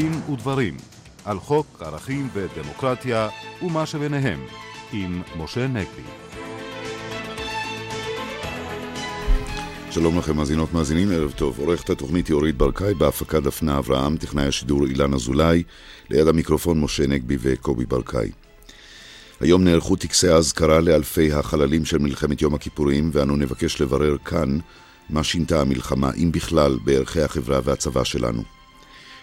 דין ודברים על חוק ערכים ודמוקרטיה ומה שביניהם עם משה נגבי. שלום לכם מאזינות מאזינים, ערב טוב. עורכת התוכנית היא אורית ברקאי, בהפקה דפנה אברהם, טכנאי השידור אילן אזולאי, ליד המיקרופון משה נגבי וקובי ברקאי. היום נערכו טקסי האזכרה לאלפי החללים של מלחמת יום הכיפורים, ואנו נבקש לברר כאן מה שינתה המלחמה, אם בכלל, בערכי החברה והצבא שלנו.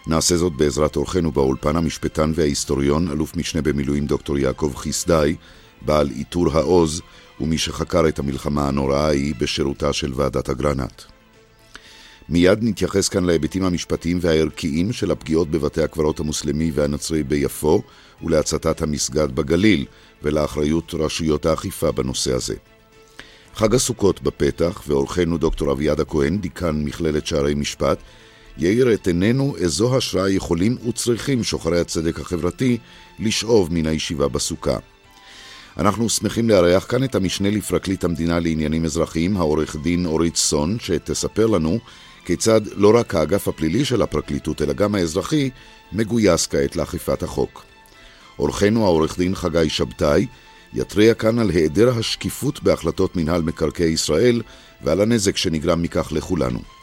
נעשה זאת בעזרת אורחנו באולפן המשפטן וההיסטוריון, אלוף משנה במילואים דוקטור יעקב חיסדאי, בעל עיטור העוז, ומי שחקר את המלחמה הנוראה ההיא בשירותה של ועדת אגרנט. מיד נתייחס כאן להיבטים המשפטיים והערכיים של הפגיעות בבתי הקברות המוסלמי והנוצרי ביפו ולהצתת המסגד בגליל ולאחריות רשויות האכיפה בנושא הזה. חג הסוכות בפתח, ואורחנו דוקטור אביעד הכהן, דיקן מכללת שערי משפט, יאיר את עינינו איזו השראה יכולים וצריכים שוחרי הצדק החברתי לשאוב מן הישיבה בסוכה. אנחנו שמחים לארח כאן את המשנה לפרקליט המדינה לעניינים אזרחיים, העורך דין אורית סון, שתספר לנו כיצד לא רק האגף הפלילי של הפרקליטות, אלא גם האזרחי, מגויס כעת לאכיפת החוק. אורחנו העורך דין חגי שבתאי יתריע כאן על היעדר השקיפות בהחלטות מנהל מקרקעי ישראל ועל הנזק שנגרם מכך לכולנו.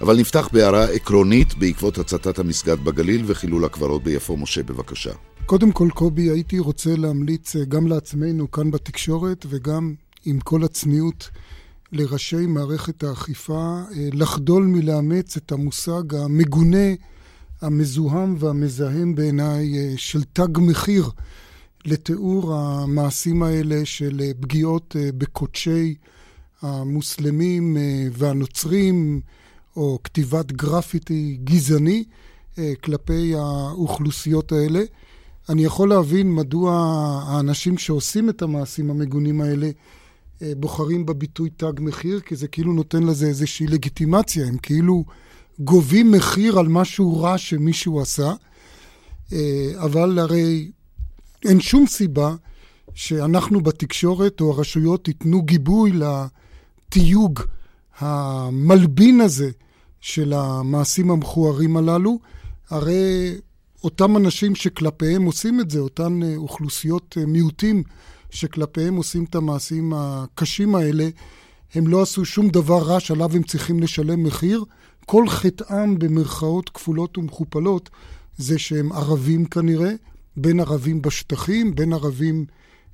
אבל נפתח בהערה עקרונית בעקבות הצתת המסגד בגליל וחילול הקברות ביפו. משה, בבקשה. קודם כל, קובי, הייתי רוצה להמליץ אה, גם לעצמנו כאן בתקשורת וגם עם כל הצניעות לראשי מערכת האכיפה אה, לחדול מלאמץ את המושג המגונה, המזוהם והמזהם בעיניי אה, של תג מחיר לתיאור המעשים האלה של פגיעות בקודשי המוסלמים והנוצרים, או כתיבת גרפיטי גזעני כלפי האוכלוסיות האלה. אני יכול להבין מדוע האנשים שעושים את המעשים המגונים האלה אה, בוחרים בביטוי תג מחיר, כי זה כאילו נותן לזה איזושהי לגיטימציה, הם כאילו גובים מחיר על משהו רע שמישהו עשה, אה, אבל הרי אין שום סיבה שאנחנו בתקשורת או הרשויות ייתנו גיבוי לתיוג המלבין הזה של המעשים המכוערים הללו. הרי אותם אנשים שכלפיהם עושים את זה, אותן אה, אוכלוסיות אה, מיעוטים שכלפיהם עושים את המעשים הקשים האלה, הם לא עשו שום דבר רע שעליו הם צריכים לשלם מחיר. כל חטאם במרכאות כפולות ומכופלות זה שהם ערבים כנראה, בין ערבים בשטחים, בין ערבים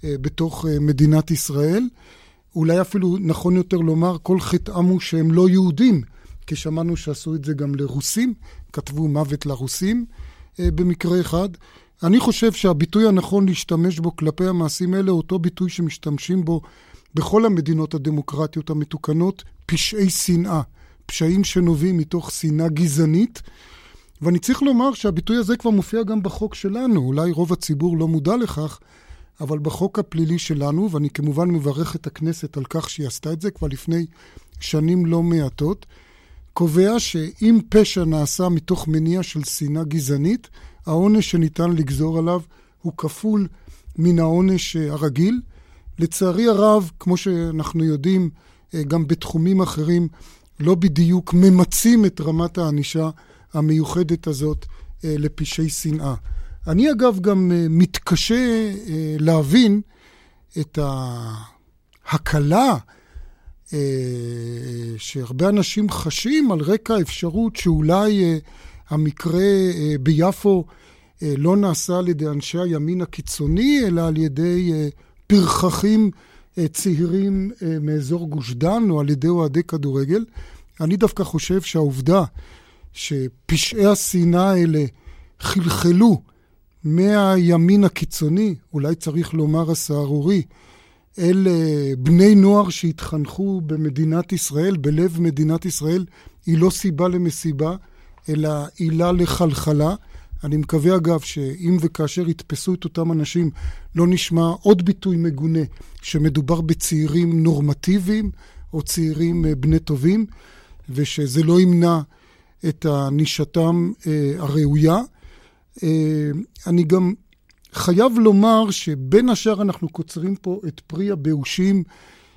אה, בתוך אה, מדינת ישראל. אולי אפילו נכון יותר לומר, כל חטאם הוא שהם לא יהודים, כי שמענו שעשו את זה גם לרוסים, כתבו מוות לרוסים. אה, במקרה אחד. אני חושב שהביטוי הנכון להשתמש בו כלפי המעשים האלה אותו ביטוי שמשתמשים בו בכל המדינות הדמוקרטיות המתוקנות, פשעי שנאה, פשעים שנובעים מתוך שנאה גזענית. ואני צריך לומר שהביטוי הזה כבר מופיע גם בחוק שלנו, אולי רוב הציבור לא מודע לכך, אבל בחוק הפלילי שלנו, ואני כמובן מברך את הכנסת על כך שהיא עשתה את זה כבר לפני שנים לא מעטות, קובע שאם פשע נעשה מתוך מניע של שנאה גזענית, העונש שניתן לגזור עליו הוא כפול מן העונש הרגיל. לצערי הרב, כמו שאנחנו יודעים, אה, גם בתחומים אחרים, לא בדיוק ממצים את רמת הענישה המיוחדת הזאת אה, לפשעי שנאה. אני אגב גם אה, מתקשה להבין את ההקלה שהרבה אנשים חשים על רקע האפשרות שאולי אה, המקרה אה, ביפו לא נעשה על ידי אנשי הימין הקיצוני, אלא על ידי פרחחים צעירים מאזור גוש דן או על ידי אוהדי כדורגל. אני דווקא חושב שהעובדה שפשעי השנאה האלה חלחלו מהימין הקיצוני, אולי צריך לומר הסהרורי, אל בני נוער שהתחנכו במדינת ישראל, בלב מדינת ישראל, היא לא סיבה למסיבה, אלא עילה לחלחלה. אני מקווה אגב שאם וכאשר יתפסו את אותם אנשים, לא נשמע עוד ביטוי מגונה, שמדובר בצעירים נורמטיביים או צעירים אה, בני טובים, ושזה לא ימנע את ענישתם אה, הראויה. אה, אני גם חייב לומר שבין השאר אנחנו קוצרים פה את פרי הבאושים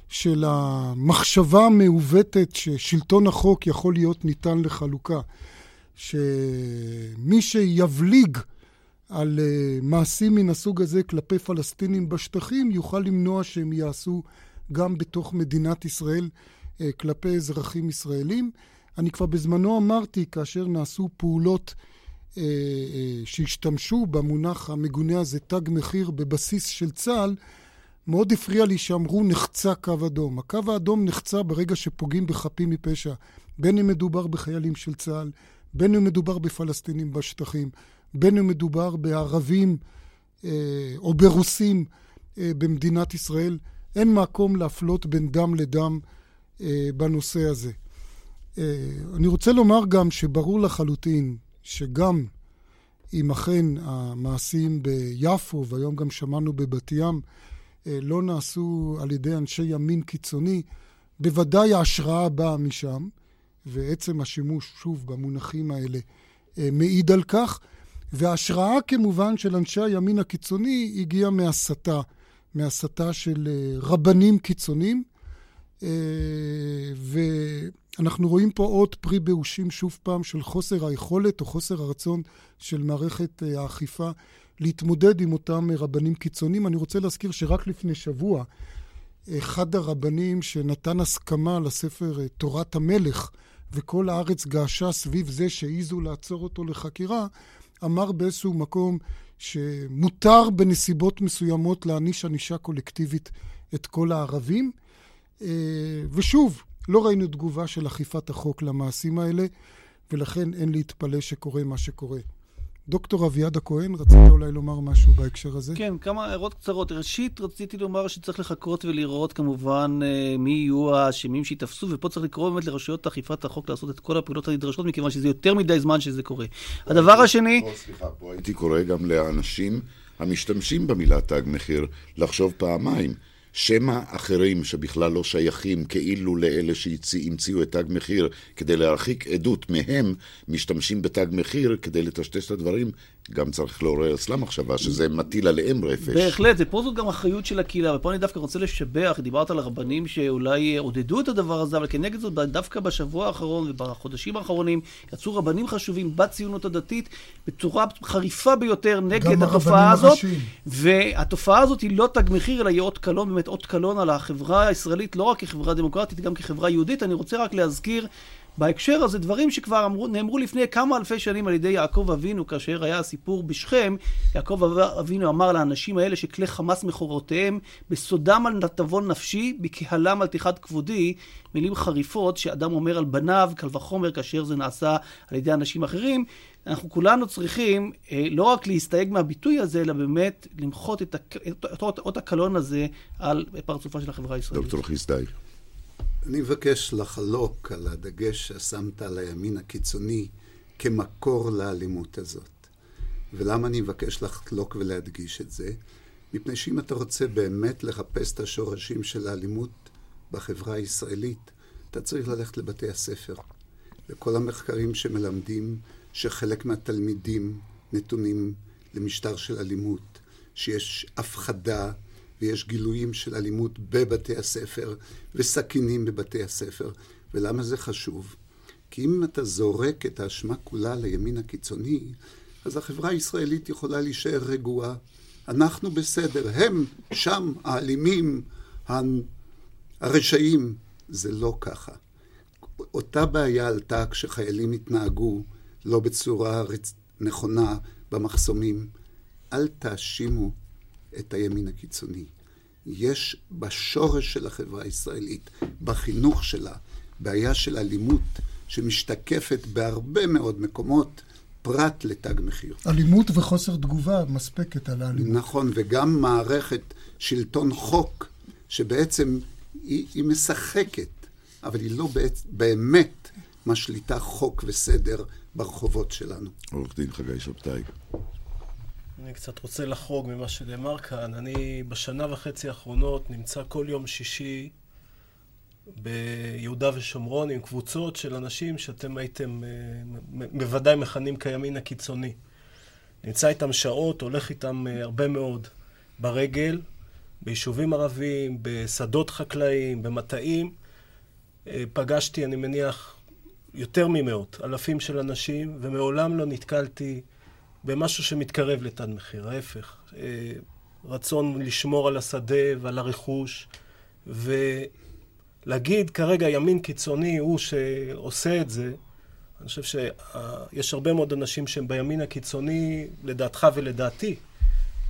של המחשבה המעוותת ששלטון החוק יכול להיות ניתן לחלוקה. שמי שיבליג על uh, מעשים מן הסוג הזה כלפי פלסטינים בשטחים, יוכל למנוע שהם יעשו גם בתוך מדינת ישראל uh, כלפי אזרחים ישראלים. אני כבר בזמנו אמרתי, כאשר נעשו פעולות שהשתמשו במונח המגונה הזה, תג מחיר, בבסיס של צה"ל, מאוד הפריע לי שאמרו נחצה קו אדום. הקו האדום נחצה ברגע שפוגעים בחפים מפשע, בין אם מדובר בחיילים של צה"ל, בין אם מדובר בפלסטינים בשטחים, בין אם מדובר בערבים אה, או ברוסים אה, במדינת ישראל. אין מקום להפלות בין דם לדם אה, בנושא הזה. אה, אני רוצה לומר גם שברור לחלוטין שגם אם אכן המעשים ביפו, והיום גם שמענו בבת ים, אה, לא נעשו על ידי אנשי ימין קיצוני, בוודאי ההשראה באה משם, ועצם השימוש, שוב, במונחים האלה אה, מעיד על כך. וההשראה כמובן של אנשי הימין הקיצוני הגיעה מהסתה, מהסתה של אה, רבנים קיצוניים. ואנחנו רואים פה עוד פרי באושים שוב פעם של חוסר היכולת או חוסר הרצון של מערכת האכיפה להתמודד עם אותם רבנים קיצוניים. אני רוצה להזכיר שרק לפני שבוע, אחד הרבנים שנתן הסכמה לספר אה, תורת המלך, וכל הארץ געשה סביב זה שהעיזו לעצור אותו לחקירה, אמר באיזשהו מקום שמותר בנסיבות מסוימות להעניש ענישה קולקטיבית את כל הערבים. אה, ושוב, לא ראינו תגובה של אכיפת החוק למעשים האלה, ולכן אין להתפלא שקורה מה שקורה. דוקטור אביעד הכהן, רצית אולי לומר משהו בהקשר הזה? כן, כמה הערות קצרות. ראשית, רציתי לומר שצריך לחכות ולראות כמובן אה, מי יהיו האשמים שיתפסו, ופה צריך לקרוא באמת לרשויות אכיפת החוק לעשות את כל הפעולות הנדרשות, מכיוון שזה יותר מדי זמן שזה קורה. הדבר השני... פה, סליחה, פה הייתי קורא גם לאנשים המשתמשים במילה תג מחיר לחשוב פעמיים. שמא אחרים שבכלל לא שייכים כאילו לאלה שהמציאו את תג מחיר כדי להרחיק עדות מהם, משתמשים בתג מחיר כדי לטשטש את הדברים גם צריך לעורר אצלם מחשבה שזה מטיל עליהם רפש. בהחלט, ופה זאת גם אחריות של הקהילה, ופה אני דווקא רוצה לשבח, דיברת על הרבנים שאולי עודדו את הדבר הזה, אבל כנגד זאת, דווקא בשבוע האחרון ובחודשים האחרונים, יצאו רבנים חשובים בציונות הדתית בצורה חריפה ביותר נגד התופעה הזאת. ראשיים. והתופעה הזאת היא לא תג מחיר, אלא היא אות קלון, באמת אות קלון על החברה הישראלית, לא רק כחברה דמוקרטית, גם כחברה יהודית. אני רוצה רק להזכיר בהקשר הזה דברים שכבר אמרו, נאמרו לפני כמה אלפי שנים על ידי יעקב אבינו, כאשר היה הסיפור בשכם, יעקב אבינו אמר לאנשים האלה שכלי חמאס מכורותיהם, בסודם על נתבון נפשי, בקהלם על תיחת כבודי, מילים חריפות שאדם אומר על בניו, קל וחומר כאשר זה נעשה על ידי אנשים אחרים. אנחנו כולנו צריכים אה, לא רק להסתייג מהביטוי הזה, אלא באמת למחות את אות הקלון הזה על פרצופה של החברה הישראלית. דוקטור חיסדאי. אני מבקש לחלוק על הדגש ששמת על הימין הקיצוני כמקור לאלימות הזאת. ולמה אני מבקש לחלוק ולהדגיש את זה? מפני שאם אתה רוצה באמת לחפש את השורשים של האלימות בחברה הישראלית, אתה צריך ללכת לבתי הספר. וכל המחקרים שמלמדים שחלק מהתלמידים נתונים למשטר של אלימות, שיש הפחדה ויש גילויים של אלימות בבתי הספר וסכינים בבתי הספר. ולמה זה חשוב? כי אם אתה זורק את האשמה כולה לימין הקיצוני, אז החברה הישראלית יכולה להישאר רגועה. אנחנו בסדר, הם שם האלימים, הרשעים. זה לא ככה. אותה בעיה עלתה כשחיילים התנהגו לא בצורה נכונה במחסומים. אל תאשימו את הימין הקיצוני. יש בשורש של החברה הישראלית, בחינוך שלה, בעיה של אלימות שמשתקפת בהרבה מאוד מקומות, פרט לתג מחיר. אלימות וחוסר תגובה מספקת על האלימות. נכון, וגם מערכת שלטון חוק, שבעצם היא, היא משחקת, אבל היא לא באמת משליטה חוק וסדר ברחובות שלנו. עורך דין חגי שבתאי. אני קצת רוצה לחרוג ממה שנאמר כאן. אני בשנה וחצי האחרונות נמצא כל יום שישי ביהודה ושומרון עם קבוצות של אנשים שאתם הייתם אה, בוודאי מכנים כימין הקיצוני. נמצא איתם שעות, הולך איתם אה, הרבה מאוד ברגל, ביישובים ערביים, בשדות חקלאיים, במטעים. אה, פגשתי, אני מניח, יותר ממאות, אלפים של אנשים, ומעולם לא נתקלתי במשהו שמתקרב לתג מחיר, ההפך. אה, רצון לשמור על השדה ועל הרכוש, ולהגיד כרגע ימין קיצוני הוא שעושה את זה, אני חושב שיש הרבה מאוד אנשים שהם בימין הקיצוני, לדעתך ולדעתי,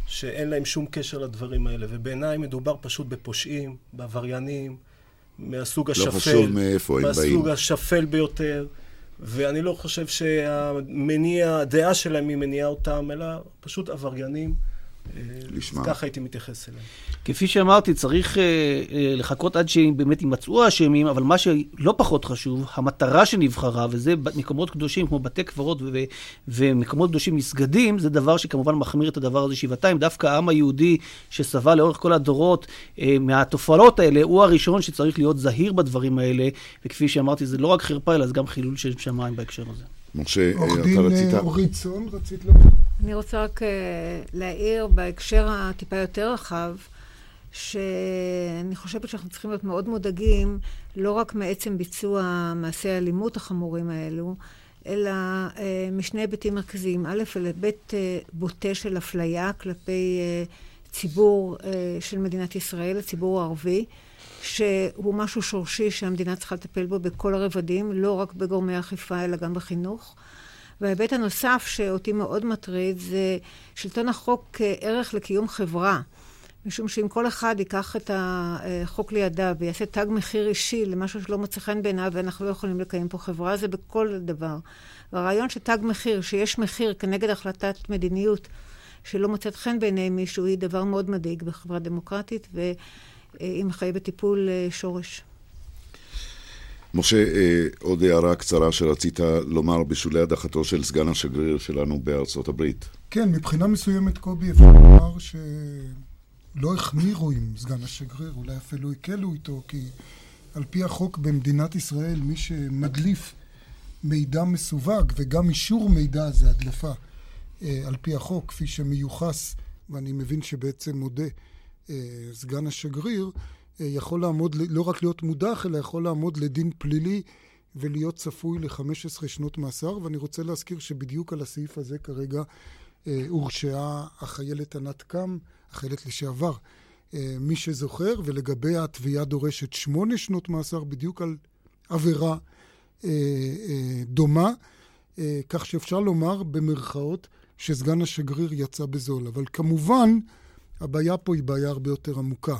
שאין להם שום קשר לדברים האלה, ובעיניי מדובר פשוט בפושעים, בעבריינים, מהסוג השפל. לא חשוב מאיפה הם באים. מהסוג השפל ביותר, ואני לא חושב שהמניע, הדעה שלהם היא מניעה אותם, אלא פשוט עבריינים. לשמה. ככה הייתי מתייחס אליהם. כפי שאמרתי, צריך אה, אה, לחכות עד שהם באמת יימצאו האשמים, אבל מה שלא פחות חשוב, המטרה שנבחרה, וזה מקומות קדושים כמו בתי קברות ו- ומקומות קדושים מסגדים, זה דבר שכמובן מחמיר את הדבר הזה שבעתיים. דווקא העם היהודי שסבל לאורך כל הדורות אה, מהתופעות האלה, הוא הראשון שצריך להיות זהיר בדברים האלה, וכפי שאמרתי, זה לא רק חרפה, אלא זה גם חילול של שמיים בהקשר הזה. משה, עורך אתה דין רצית... אה, אורית צאן, רצית לומר? אני רוצה רק אה, להעיר בהקשר הטיפה יותר רחב, שאני חושבת שאנחנו צריכים להיות מאוד מודאגים, לא רק מעצם ביצוע מעשי האלימות החמורים האלו, אלא אה, משני היבטים מרכזיים. א', על היבט אה, בוטה של אפליה כלפי אה, ציבור אה, של מדינת ישראל, הציבור הערבי, שהוא משהו שורשי שהמדינה צריכה לטפל בו בכל הרבדים, לא רק בגורמי אכיפה, אלא גם בחינוך. וההיבט הנוסף שאותי מאוד מטריד זה שלטון החוק כערך לקיום חברה. משום שאם כל אחד ייקח את החוק לידיו ויעשה תג מחיר אישי למשהו שלא מוצא חן בעיניו, ואנחנו לא יכולים לקיים פה חברה, זה בכל דבר. והרעיון שתג מחיר, שיש מחיר כנגד החלטת מדיניות שלא מוצאת חן בעיני מישהו, היא דבר מאוד מדאיג בחברה דמוקרטית, והיא מחייבת טיפול שורש. משה, אה, עוד הערה קצרה שרצית לומר בשולי הדחתו של סגן השגריר שלנו בארצות הברית. כן, מבחינה מסוימת, קובי, אפשר לומר שלא החמירו עם סגן השגריר, אולי אפילו הקלו איתו, כי על פי החוק במדינת ישראל, מי שמדליף מידע מסווג, וגם אישור מידע זה הדלפה, אה, על פי החוק, כפי שמיוחס, ואני מבין שבעצם מודה אה, סגן השגריר, יכול לעמוד, לא רק להיות מודח, אלא יכול לעמוד לדין פלילי ולהיות צפוי ל-15 שנות מאסר. ואני רוצה להזכיר שבדיוק על הסעיף הזה כרגע אה, הורשעה החיילת ענת קם, החיילת לשעבר, אה, מי שזוכר, ולגבי התביעה דורשת שמונה שנות מאסר בדיוק על עבירה אה, אה, דומה, כך שאפשר לומר במרכאות שסגן השגריר יצא בזול. אבל כמובן, הבעיה פה היא בעיה הרבה יותר עמוקה.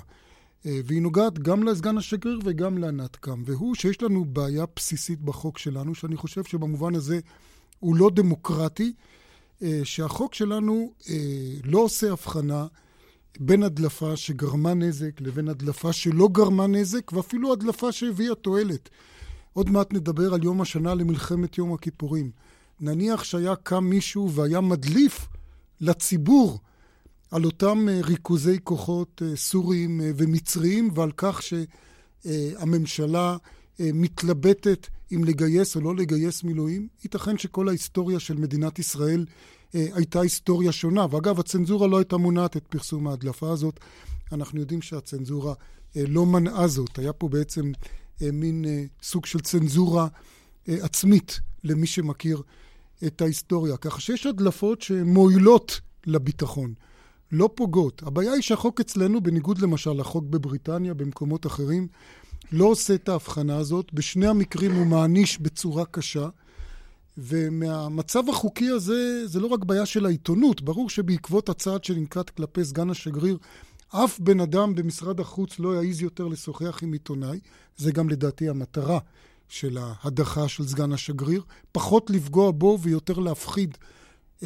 והיא נוגעת גם לסגן השגריר וגם לענת קם, והוא שיש לנו בעיה בסיסית בחוק שלנו, שאני חושב שבמובן הזה הוא לא דמוקרטי, שהחוק שלנו לא עושה הבחנה בין הדלפה שגרמה נזק לבין הדלפה שלא גרמה נזק, ואפילו הדלפה שהביאה תועלת. עוד מעט נדבר על יום השנה למלחמת יום הכיפורים. נניח שהיה קם מישהו והיה מדליף לציבור על אותם ריכוזי כוחות סוריים ומצריים ועל כך שהממשלה מתלבטת אם לגייס או לא לגייס מילואים. ייתכן שכל ההיסטוריה של מדינת ישראל הייתה היסטוריה שונה. ואגב, הצנזורה לא הייתה מונעת את פרסום ההדלפה הזאת. אנחנו יודעים שהצנזורה לא מנעה זאת. היה פה בעצם מין סוג של צנזורה עצמית למי שמכיר את ההיסטוריה. ככה שיש הדלפות שמועילות לביטחון. לא פוגעות. הבעיה היא שהחוק אצלנו, בניגוד למשל לחוק בבריטניה, במקומות אחרים, לא עושה את ההבחנה הזאת. בשני המקרים הוא מעניש בצורה קשה. ומהמצב החוקי הזה, זה לא רק בעיה של העיתונות. ברור שבעקבות הצעד שננקט כלפי סגן השגריר, אף בן אדם במשרד החוץ לא יעז יותר לשוחח עם עיתונאי. זה גם לדעתי המטרה של ההדחה של סגן השגריר. פחות לפגוע בו ויותר להפחיד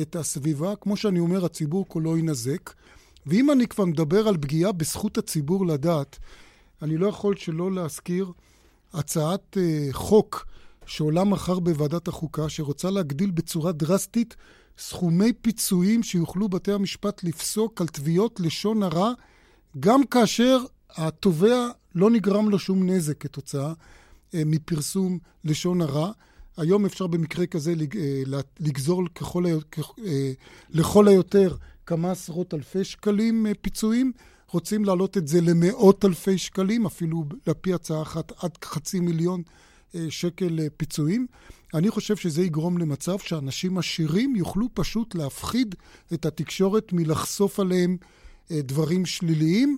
את הסביבה. כמו שאני אומר, הציבור כולו יינזק. ואם אני כבר מדבר על פגיעה בזכות הציבור לדעת, אני לא יכול שלא להזכיר הצעת uh, חוק שעולה מחר בוועדת החוקה, שרוצה להגדיל בצורה דרסטית סכומי פיצויים שיוכלו בתי המשפט לפסוק על תביעות לשון הרע, גם כאשר התובע לא נגרם לו שום נזק כתוצאה uh, מפרסום לשון הרע. היום אפשר במקרה כזה לגזור ככל, לכל היותר כמה עשרות אלפי שקלים פיצויים. רוצים להעלות את זה למאות אלפי שקלים, אפילו לפי הצעה אחת עד חצי מיליון שקל פיצויים. אני חושב שזה יגרום למצב שאנשים עשירים יוכלו פשוט להפחיד את התקשורת מלחשוף עליהם דברים שליליים.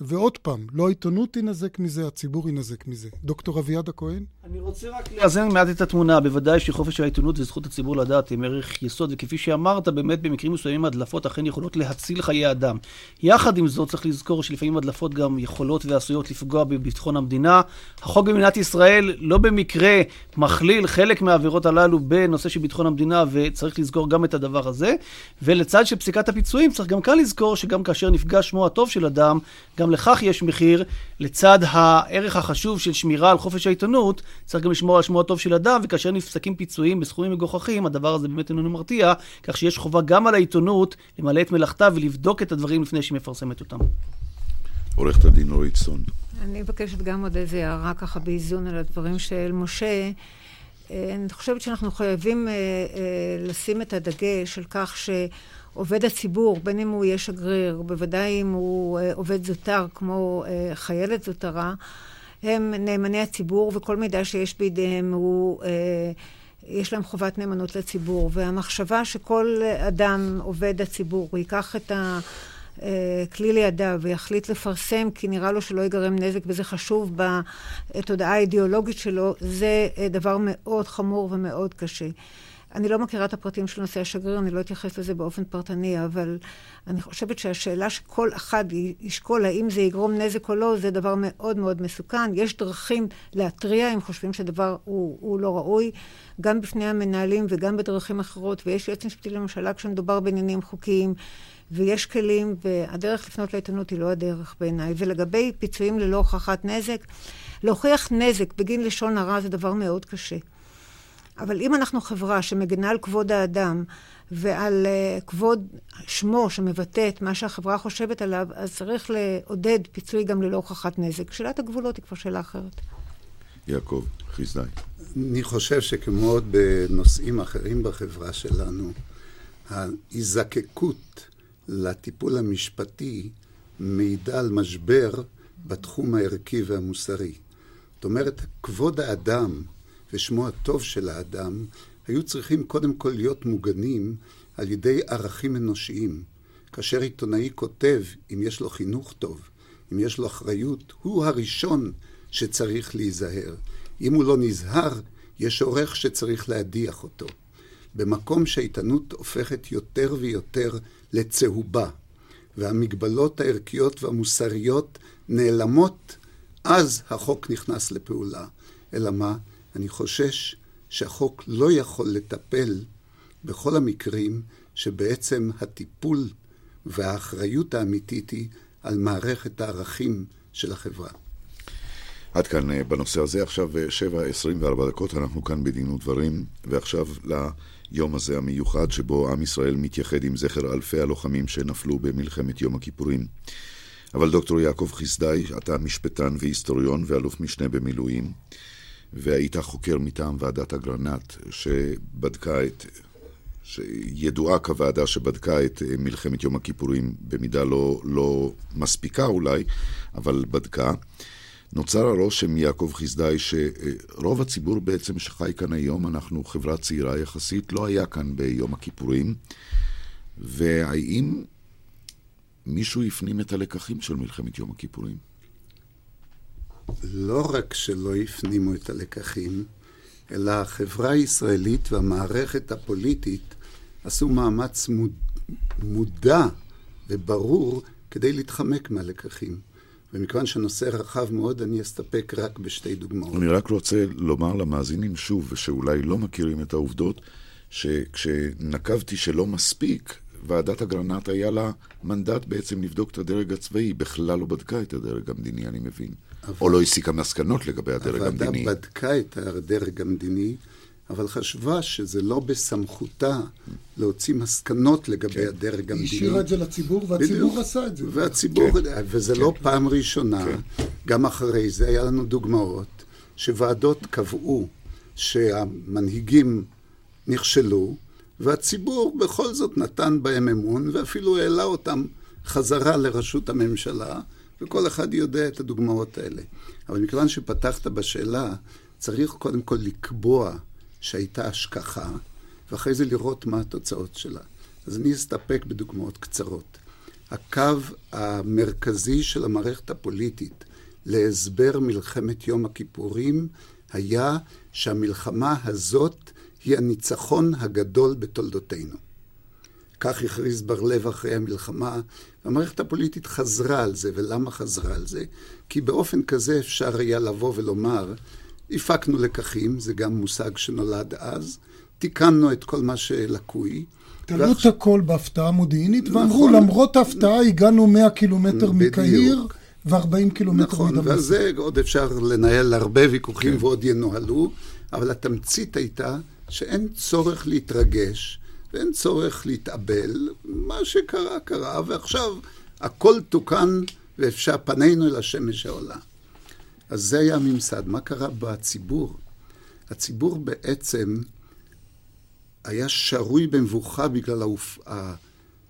ועוד פעם, לא העיתונות תינזק מזה, הציבור יינזק מזה. דוקטור אביעד הכהן? אני רוצה רק לאזן מעט את התמונה. בוודאי שחופש העיתונות וזכות הציבור לדעת הם ערך יסוד, וכפי שאמרת, באמת במקרים מסוימים הדלפות אכן יכולות להציל חיי אדם. יחד עם זאת, צריך לזכור שלפעמים הדלפות גם יכולות ועשויות לפגוע בביטחון המדינה. החוק במדינת ישראל לא במקרה מכליל חלק מהעבירות הללו בנושא של ביטחון המדינה, וצריך לזכור גם את הדבר הזה. ולצד של פסיקת הפיצויים, צריך גם כאן לזכור שגם כאשר נפגע שמו הטוב של אדם, גם לכך יש מחיר, לצד הערך החשוב של שמירה על חופש העיתונות, צריך גם לשמור על שמו הטוב של אדם, וכאשר נפסקים פיצויים בסכומים מגוחכים, הדבר הזה באמת איננו מרתיע, כך שיש חובה גם על העיתונות למלא את מלאכתה ולבדוק את הדברים לפני שהיא מפרסמת אותם. עורכת הדין אורית סון. אני מבקשת גם עוד איזה הערה ככה באיזון על הדברים של משה. אה, אני חושבת שאנחנו חייבים אה, אה, לשים את הדגש על כך ש... עובד הציבור, בין אם הוא יהיה שגריר, בוודאי אם הוא אה, עובד זוטר כמו אה, חיילת זוטרה, הם נאמני הציבור, וכל מידע שיש בידיהם הוא... אה, יש להם חובת נאמנות לציבור, והמחשבה שכל אדם עובד הציבור ייקח את הכלי לידיו ויחליט לפרסם כי נראה לו שלא ייגרם נזק וזה חשוב בתודעה האידיאולוגית שלו, זה דבר מאוד חמור ומאוד קשה. אני לא מכירה את הפרטים של נושא השגריר, אני לא אתייחס לזה באופן פרטני, אבל אני חושבת שהשאלה שכל אחד ישקול האם זה יגרום נזק או לא, זה דבר מאוד מאוד מסוכן. יש דרכים להתריע אם חושבים שדבר הוא, הוא לא ראוי, גם בפני המנהלים וגם בדרכים אחרות, ויש יועץ משפטי לממשלה כשמדובר בעניינים חוקיים. ויש כלים, והדרך לפנות לעיתונות היא לא הדרך בעיניי. ולגבי פיצויים ללא הוכחת נזק, להוכיח נזק בגין לשון הרע זה דבר מאוד קשה. אבל אם אנחנו חברה שמגינה על כבוד האדם ועל uh, כבוד שמו שמבטא את מה שהחברה חושבת עליו, אז צריך לעודד פיצוי גם ללא הוכחת נזק. שאלת הגבולות היא כבר שאלה אחרת. יעקב חיסדאי. אני חושב שכמו עוד בנושאים אחרים בחברה שלנו, ההיזקקות לטיפול המשפטי מעידה על משבר בתחום הערכי והמוסרי. זאת אומרת, כבוד האדם ושמו הטוב של האדם, היו צריכים קודם כל להיות מוגנים על ידי ערכים אנושיים. כאשר עיתונאי כותב, אם יש לו חינוך טוב, אם יש לו אחריות, הוא הראשון שצריך להיזהר. אם הוא לא נזהר, יש עורך שצריך להדיח אותו. במקום שהעיתונות הופכת יותר ויותר לצהובה, והמגבלות הערכיות והמוסריות נעלמות, אז החוק נכנס לפעולה. אלא מה? אני חושש שהחוק לא יכול לטפל בכל המקרים שבעצם הטיפול והאחריות האמיתית היא על מערכת הערכים של החברה. עד כאן אה, בנושא הזה, עכשיו 7.24 אה, דקות, אנחנו כאן בדין ודברים, ועכשיו ליום הזה המיוחד שבו עם ישראל מתייחד עם זכר אלפי הלוחמים שנפלו במלחמת יום הכיפורים. אבל דוקטור יעקב חסדאי, אתה משפטן והיסטוריון ואלוף משנה במילואים. והיית חוקר מטעם ועדת אגרנט, שבדקה את... שידועה כוועדה שבדקה את אה, מלחמת יום הכיפורים במידה לא, לא מספיקה אולי, אבל בדקה. נוצר הרושם, יעקב חסדאי, שרוב הציבור בעצם שחי כאן היום, אנחנו חברה צעירה יחסית, לא היה כאן ביום הכיפורים. והאם מישהו הפנים את הלקחים של מלחמת יום הכיפורים? לא רק שלא הפנימו את הלקחים, אלא החברה הישראלית והמערכת הפוליטית עשו מאמץ מוד, מודע וברור כדי להתחמק מהלקחים. ומכיוון שהנושא רחב מאוד, אני אסתפק רק בשתי דוגמאות. אני רק רוצה לומר למאזינים שוב, ושאולי לא מכירים את העובדות, שכשנקבתי שלא מספיק, ועדת אגרנט היה לה מנדט בעצם לבדוק את הדרג הצבאי, בכלל לא בדקה את הדרג המדיני, אני מבין. אבל... או לא הסיקה מסקנות לגבי הדרג המדיני. הוועדה בדקה את הדרג המדיני, אבל חשבה שזה לא בסמכותה להוציא מסקנות לגבי כן. הדרג המדיני. היא השאירה את זה לציבור, והציבור בדיוק. עשה את זה. והציבור, כן. וזה כן. לא פעם ראשונה, כן. גם אחרי זה היה לנו דוגמאות, שוועדות קבעו שהמנהיגים נכשלו, והציבור בכל זאת נתן בהם אמון, ואפילו העלה אותם חזרה לראשות הממשלה, וכל אחד יודע את הדוגמאות האלה. אבל מכיוון שפתחת בשאלה, צריך קודם כל לקבוע שהייתה השכחה, ואחרי זה לראות מה התוצאות שלה. אז אני אסתפק בדוגמאות קצרות. הקו המרכזי של המערכת הפוליטית להסבר מלחמת יום הכיפורים היה שהמלחמה הזאת היא הניצחון הגדול בתולדותינו. כך הכריז בר-לב אחרי המלחמה, והמערכת הפוליטית חזרה על זה. ולמה חזרה על זה? כי באופן כזה אפשר היה לבוא ולומר, הפקנו לקחים, זה גם מושג שנולד אז, תיקנו את כל מה שלקוי. תלו את הכל בהפתעה מודיעינית, ואמרו, נכון, למרות ההפתעה הגענו 100 קילומטר מקהיר ו-40 קילומטר נכון, מדמשק. נכון, ועל זה עוד אפשר לנהל הרבה ויכוחים כן. ועוד ינוהלו, אבל התמצית הייתה שאין צורך להתרגש ואין צורך להתאבל. מה שקרה, קרה, ועכשיו הכל תוקן ואפשר פנינו אל השמש העולה. אז זה היה הממסד. מה קרה בציבור? הציבור בעצם היה שרוי במבוכה בגלל האופ...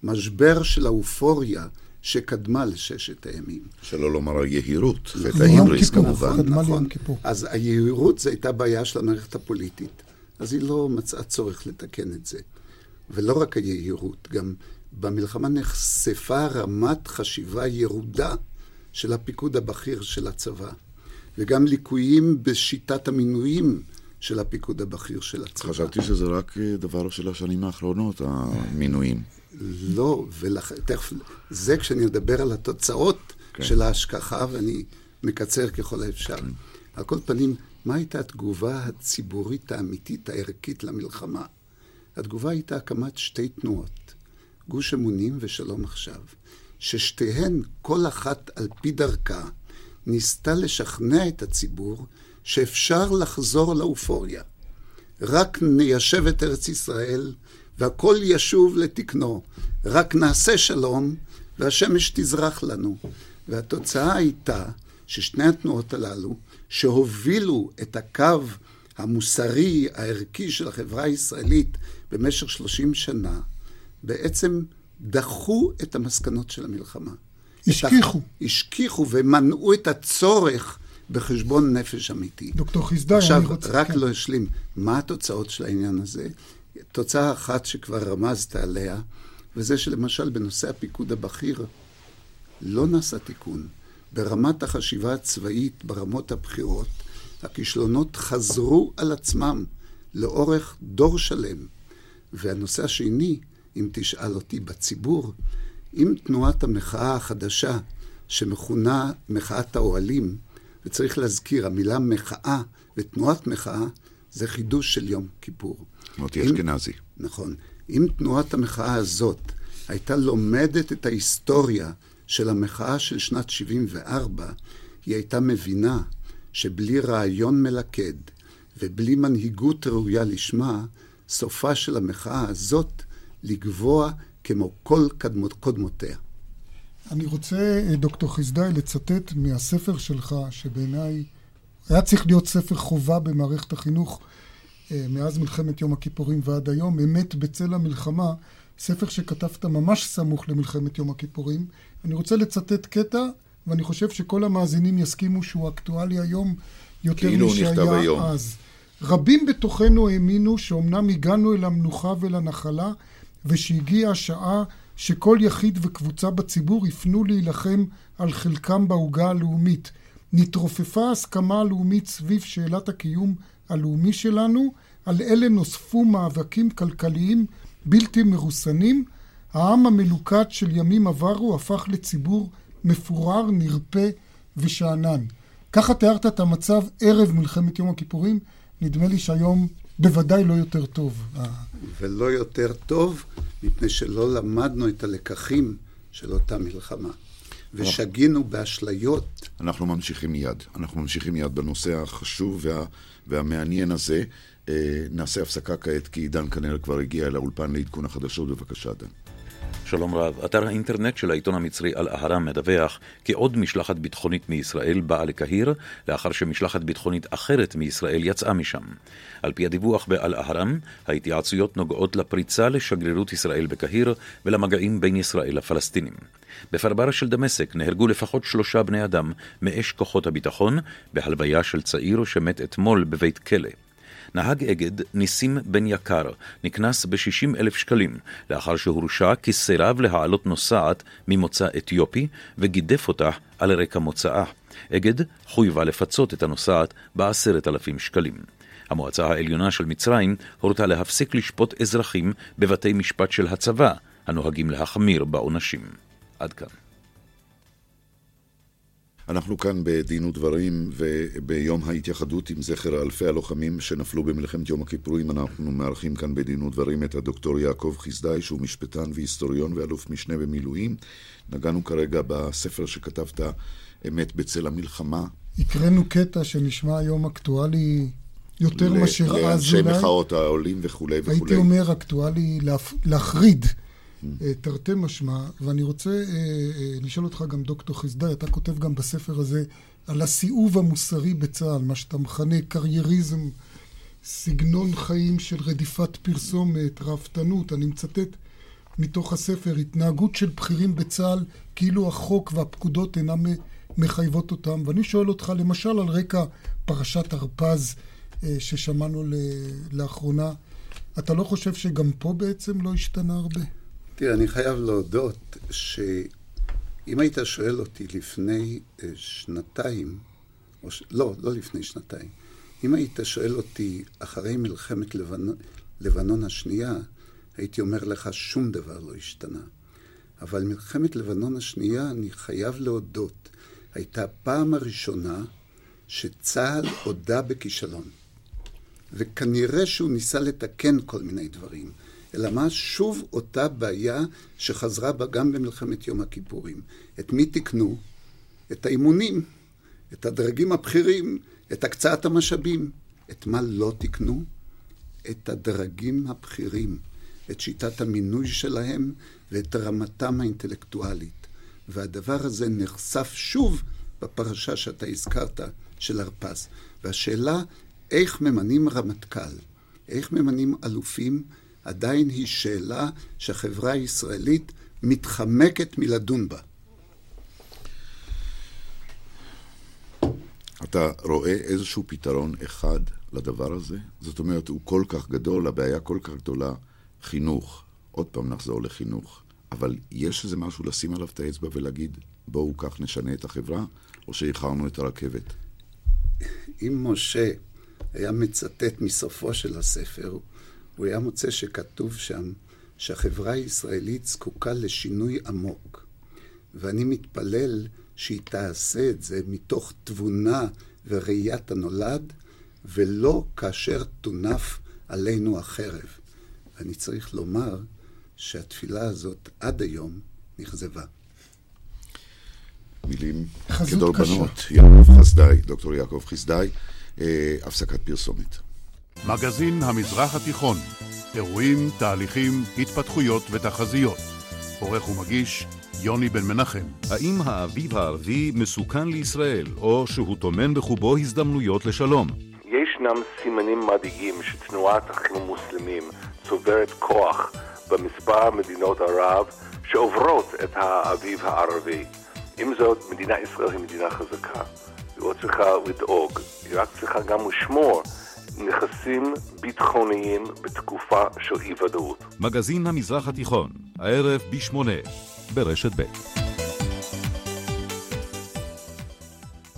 המשבר של האופוריה שקדמה לששת הימים. שלא לומר היהירות, ואת ההיבריס כמובן. נכון. אז היהירות זו הייתה בעיה של המערכת הפוליטית. אז היא לא מצאה צורך לתקן את זה. ולא רק היהירות, גם במלחמה נחשפה רמת חשיבה ירודה של הפיקוד הבכיר של הצבא, וגם ליקויים בשיטת המינויים של הפיקוד הבכיר של הצבא. חשבתי שזה רק דבר של השנים האחרונות, המינויים. לא, ותכף, זה כשאני אדבר על התוצאות כן. של ההשכחה, ואני מקצר ככל האפשר. כן. על כל פנים, מה הייתה התגובה הציבורית האמיתית, הערכית למלחמה? התגובה הייתה הקמת שתי תנועות, גוש אמונים ושלום עכשיו, ששתיהן, כל אחת על פי דרכה, ניסתה לשכנע את הציבור שאפשר לחזור לאופוריה. רק ניישב את ארץ ישראל והכל ישוב לתקנו. רק נעשה שלום והשמש תזרח לנו. והתוצאה הייתה ששני התנועות הללו, שהובילו את הקו המוסרי, הערכי של החברה הישראלית במשך 30 שנה, בעצם דחו את המסקנות של המלחמה. השכיחו. השכיחו ומנעו את הצורך בחשבון נפש אמיתי. דוקטור חסדאי, אני רוצה... עכשיו, רק כן. לא אשלים. מה התוצאות של העניין הזה? תוצאה אחת שכבר רמזת עליה, וזה שלמשל בנושא הפיקוד הבכיר לא נעשה תיקון. ברמת החשיבה הצבאית, ברמות הבכירות, הכישלונות חזרו על עצמם לאורך דור שלם. והנושא השני, אם תשאל אותי בציבור, אם תנועת המחאה החדשה, שמכונה מחאת האוהלים, וצריך להזכיר, המילה מחאה ותנועת מחאה זה חידוש של יום כיפור. מוטי אשכנזי. נכון. אם תנועת המחאה הזאת הייתה לומדת את ההיסטוריה של המחאה של שנת 74, היא הייתה מבינה שבלי רעיון מלכד ובלי מנהיגות ראויה לשמה, סופה של המחאה הזאת לגבוה כמו כל קדמות, קודמותיה. אני רוצה, דוקטור חסדאי, לצטט מהספר שלך, שבעיניי היה צריך להיות ספר חובה במערכת החינוך אה, מאז מלחמת יום הכיפורים ועד היום, אמת בצל המלחמה, ספר שכתבת ממש סמוך למלחמת יום הכיפורים. אני רוצה לצטט קטע, ואני חושב שכל המאזינים יסכימו שהוא אקטואלי היום יותר כאילו משהיה היום. רבים בתוכנו האמינו שאומנם הגענו אל המנוחה ולנחלה, ושהגיעה השעה שכל יחיד וקבוצה בציבור יפנו להילחם על חלקם בעוגה הלאומית. נתרופפה ההסכמה הלאומית סביב שאלת הקיום הלאומי שלנו, על אלה נוספו מאבקים כלכליים בלתי מרוסנים. העם המלוכד של ימים עברו הפך לציבור מפורר, נרפה ושאנן. ככה תיארת את המצב ערב מלחמת יום הכיפורים. נדמה לי שהיום בוודאי לא יותר טוב. ולא יותר טוב, מפני שלא למדנו את הלקחים של אותה מלחמה. ושגינו באשליות. אנחנו ממשיכים מיד. אנחנו ממשיכים מיד בנושא החשוב וה, והמעניין הזה. אה, נעשה הפסקה כעת, כי דן כנראה כבר הגיע אל האולפן לעדכון החדשות. בבקשה, דן. שלום רב. אתר האינטרנט של העיתון המצרי אל-אהרם מדווח כי עוד משלחת ביטחונית מישראל באה לקהיר לאחר שמשלחת ביטחונית אחרת מישראל יצאה משם. על פי הדיווח באל-אהרם, ההתייעצויות נוגעות לפריצה לשגרירות ישראל בקהיר ולמגעים בין ישראל לפלסטינים. בפרברה של דמשק נהרגו לפחות שלושה בני אדם מאש כוחות הביטחון בהלוויה של צעיר שמת אתמול בבית כלא. נהג אגד, ניסים בן יקר, נקנס ב-60 אלף שקלים, לאחר שהורשע כי סירב להעלות נוסעת ממוצא אתיופי וגידף אותה על רקע מוצאה. אגד חויבה לפצות את הנוסעת בעשרת אלפים שקלים. המועצה העליונה של מצרים הורתה להפסיק לשפוט אזרחים בבתי משפט של הצבא, הנוהגים להחמיר בעונשים. עד כאן. אנחנו כאן בדין ודברים וביום ההתייחדות עם זכר אלפי הלוחמים שנפלו במלחמת יום הכיפורים אנחנו מארחים כאן בדין ודברים את הדוקטור יעקב חסדאי שהוא משפטן והיסטוריון ואלוף משנה במילואים. נגענו כרגע בספר שכתבת אמת בצל המלחמה. הקראנו קטע שנשמע היום אקטואלי יותר מאשר אז אולי. לאנשי מחאות העולים וכולי וכולי. הייתי אומר אקטואלי להחריד. תרתי משמע, ואני רוצה אה, אה, לשאול אותך גם, דוקטור חסדאי, אתה כותב גם בספר הזה על הסיאוב המוסרי בצה"ל, מה שאתה מכנה קרייריזם, סגנון חיים של רדיפת פרסומת, ראוותנות, אני מצטט מתוך הספר, התנהגות של בכירים בצה"ל כאילו החוק והפקודות אינם מחייבות אותם. ואני שואל אותך, למשל על רקע פרשת הרפז אה, ששמענו לאחרונה, אתה לא חושב שגם פה בעצם לא השתנה הרבה? תראה, אני חייב להודות שאם היית שואל אותי לפני אה, שנתיים, או ש... לא, לא לפני שנתיים, אם היית שואל אותי אחרי מלחמת לבנ... לבנון השנייה, הייתי אומר לך שום דבר לא השתנה. אבל מלחמת לבנון השנייה, אני חייב להודות, הייתה הפעם הראשונה שצה"ל הודה בכישלון. וכנראה שהוא ניסה לתקן כל מיני דברים. אלא מה? שוב אותה בעיה שחזרה בה גם במלחמת יום הכיפורים. את מי תקנו? את האימונים, את הדרגים הבכירים, את הקצאת המשאבים. את מה לא תקנו? את הדרגים הבכירים, את שיטת המינוי שלהם ואת רמתם האינטלקטואלית. והדבר הזה נחשף שוב בפרשה שאתה הזכרת, של הרפז. והשאלה, איך ממנים רמטכ"ל? איך ממנים אלופים? עדיין היא שאלה שהחברה הישראלית מתחמקת מלדון בה. אתה רואה איזשהו פתרון אחד לדבר הזה? זאת אומרת, הוא כל כך גדול, הבעיה כל כך גדולה, חינוך. עוד פעם נחזור לחינוך. אבל יש איזה משהו לשים עליו את האצבע ולהגיד, בואו כך נשנה את החברה, או שאיחרנו את הרכבת? אם משה היה מצטט מסופו של הספר, הוא היה מוצא שכתוב שם שהחברה הישראלית זקוקה לשינוי עמוק. ואני מתפלל שהיא תעשה את זה מתוך תבונה וראיית הנולד, ולא כאשר תונף עלינו החרב. ואני צריך לומר שהתפילה הזאת עד היום נכזבה. מילים כדורבנות. יעקב חסדאי, דוקטור יעקב חסדאי, אה, הפסקת פרסומת. מגזין המזרח התיכון, אירועים, תהליכים, התפתחויות ותחזיות. עורך ומגיש יוני בן מנחם. האם האביב הערבי מסוכן לישראל, או שהוא טומן בחובו הזדמנויות לשלום? ישנם סימנים מדאיגים שתנועת אחים המוסלמים צוברת כוח במספר מדינות ערב שעוברות את האביב הערבי. עם זאת, מדינת ישראל היא מדינה חזקה. היא לא צריכה לדאוג, היא רק צריכה גם לשמור נכסים ביטחוניים בתקופה של אי-ודאות. מגזין המזרח התיכון, הערב ב-8, ברשת ב'.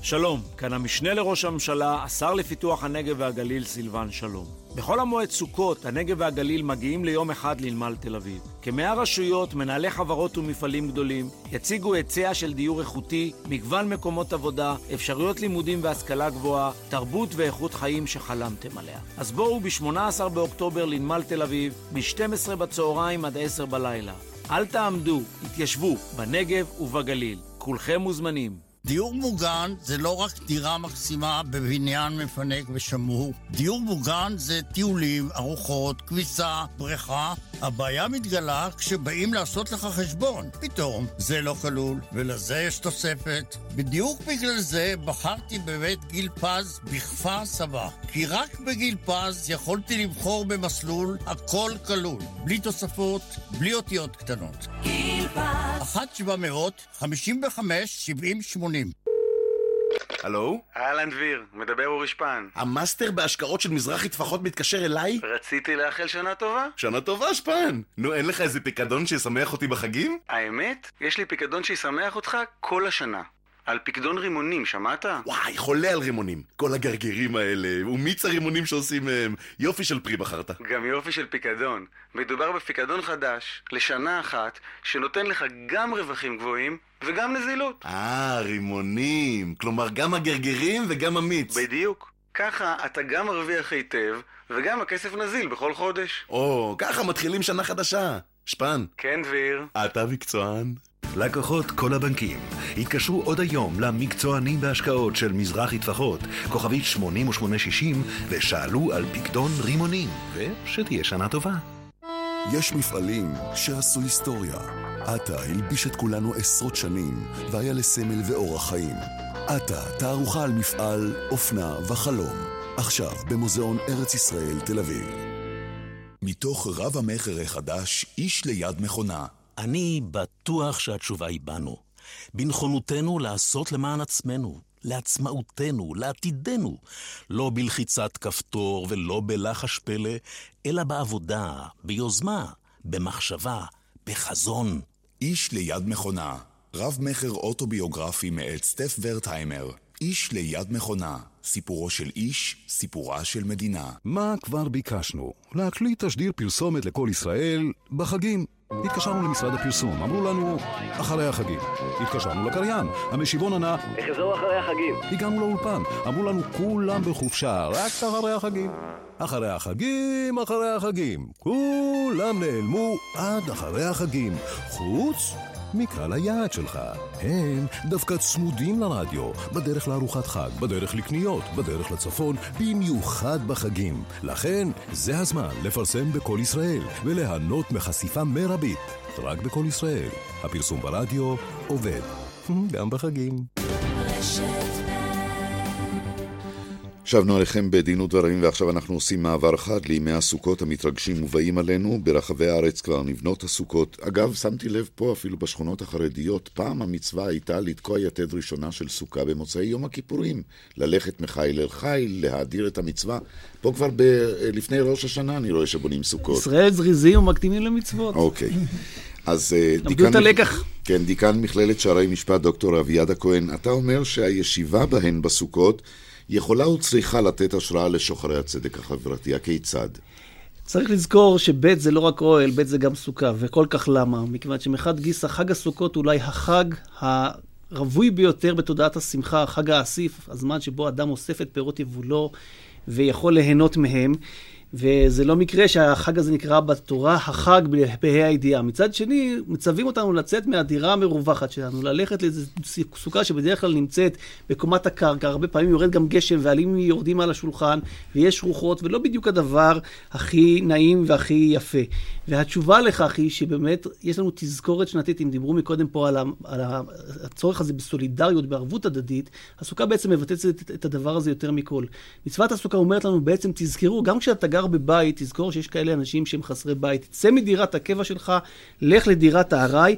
שלום, כאן המשנה לראש הממשלה, השר לפיתוח הנגב והגליל סילבן שלום. בכל המועד סוכות, הנגב והגליל מגיעים ליום אחד לנמל תל אביב. כמאה רשויות, מנהלי חברות ומפעלים גדולים, יציגו היצע של דיור איכותי, מגוון מקומות עבודה, אפשרויות לימודים והשכלה גבוהה, תרבות ואיכות חיים שחלמתם עליה. אז בואו ב-18 באוקטובר לנמל תל אביב, מ-12 בצהריים עד 10 בלילה. אל תעמדו, התיישבו, בנגב ובגליל. כולכם מוזמנים. דיור מוגן זה לא רק דירה מקסימה בבניין מפנק ושמור. דיור מוגן זה טיולים, ארוחות, כביסה, בריכה. הבעיה מתגלה כשבאים לעשות לך חשבון. פתאום זה לא כלול, ולזה יש תוספת. בדיוק בגלל זה בחרתי בבית גיל פז בכפר סבא. כי רק בגיל פז יכולתי לבחור במסלול הכל כלול. בלי תוספות, בלי אותיות קטנות. גיל פז. 1 700 55 70 80 הלו? אהלן דביר, מדבר אורי שפן. המאסטר בהשקעות של מזרחי טפחות מתקשר אליי? רציתי לאחל שנה טובה. שנה טובה, שפן! נו, אין לך איזה פיקדון שישמח אותי בחגים? האמת? יש לי פיקדון שישמח אותך כל השנה. על פיקדון רימונים, שמעת? וואי, חולה על רימונים. כל הגרגירים האלה, ומיץ הרימונים שעושים מהם. יופי של פרי בחרת. גם יופי של פיקדון. מדובר בפיקדון חדש, לשנה אחת, שנותן לך גם רווחים גבוהים וגם נזילות. אה, רימונים. כלומר, גם הגרגירים וגם המיץ. בדיוק. ככה אתה גם מרוויח היטב, וגם הכסף נזיל בכל חודש. או, ככה מתחילים שנה חדשה. שפן. כן, דביר. אתה מקצוען. לקוחות כל הבנקים, התקשרו עוד היום למקצוענים בהשקעות של מזרחי טפחות, כוכבית 8860, ושאלו על פקדון רימונים, ושתהיה שנה טובה. יש מפעלים שעשו היסטוריה. עטה הלביש את כולנו עשרות שנים, והיה לסמל ואורח חיים. עטה, תערוכה על מפעל, אופנה וחלום. עכשיו במוזיאון ארץ ישראל תל אביב. מתוך רב המכר החדש, איש ליד מכונה. אני בטוח שהתשובה היא בנו. בנכונותנו לעשות למען עצמנו, לעצמאותנו, לעתידנו. לא בלחיצת כפתור ולא בלחש פלא, אלא בעבודה, ביוזמה, במחשבה, בחזון. איש ליד מכונה, רב מכר אוטוביוגרפי מאת סטף ורטהיימר. איש ליד מכונה, סיפורו של איש, סיפורה של מדינה. מה כבר ביקשנו? להקליט תשדיר פרסומת לכל ישראל בחגים. התקשרנו למשרד הפרסום, אמרו לנו, אחרי החגים. התקשרנו לקריין, המשיבון ענה, אחזור אחרי החגים. הגענו לאולפן, אמרו לנו, כולם בחופשה, רק אחרי החגים. אחרי החגים, אחרי החגים. כולם נעלמו עד אחרי החגים. חוץ מקהל היעד שלך. הם דווקא צמודים לרדיו, בדרך לארוחת חג, בדרך לקניות, בדרך לצפון, במיוחד בחגים. לכן, זה הזמן לפרסם בכל ישראל וליהנות מחשיפה מרבית. רק בכל ישראל. הפרסום ברדיו עובד. גם בחגים. שבנו עליכם בדין ודברים, ועכשיו אנחנו עושים מעבר חד לימי הסוכות המתרגשים ובאים עלינו. ברחבי הארץ כבר נבנות הסוכות. אגב, שמתי לב פה, אפילו בשכונות החרדיות, פעם המצווה הייתה לתקוע יתד ראשונה של סוכה במוצאי יום הכיפורים. ללכת מחיל אל חיל, להאדיר את המצווה. פה כבר ב... לפני ראש השנה אני רואה שבונים סוכות. ישראל זריזים ומקדימים למצוות. אוקיי. אז למדו את הלקח. כן, דיקן מכללת שערי משפט, דוקטור אביעד הכהן, אתה אומר שהישיבה בהן בסוכות יכולה וצריכה לתת השראה לשוחרי הצדק החברתי. הכיצד? צריך לזכור שב' זה לא רק אוהל, ב' זה גם סוכה, וכל כך למה? מכיוון שמחד גיסא חג הסוכות אולי החג הרווי ביותר בתודעת השמחה, חג האסיף, הזמן שבו אדם אוסף את פירות יבולו ויכול ליהנות מהם. וזה לא מקרה שהחג הזה נקרא בתורה החג בה"א הידיעה. מצד שני, מצווים אותנו לצאת מהדירה המרווחת שלנו, ללכת לאיזו סוכה שבדרך כלל נמצאת בקומת הקרקע, הרבה פעמים יורד גם גשם ועלים יורדים על השולחן, ויש רוחות, ולא בדיוק הדבר הכי נעים והכי יפה. והתשובה לכך היא שבאמת יש לנו תזכורת שנתית, אם דיברו מקודם פה על, על הצורך הזה בסולידריות, בערבות הדדית, הסוכה בעצם מבטאת את הדבר הזה יותר מכל. מצוות הסוכה אומרת לנו בעצם, תזכרו, גם כשאתה גר בבית, תזכור שיש כאלה אנשים שהם חסרי בית. צא מדירת הקבע שלך, לך לדירת הארעי,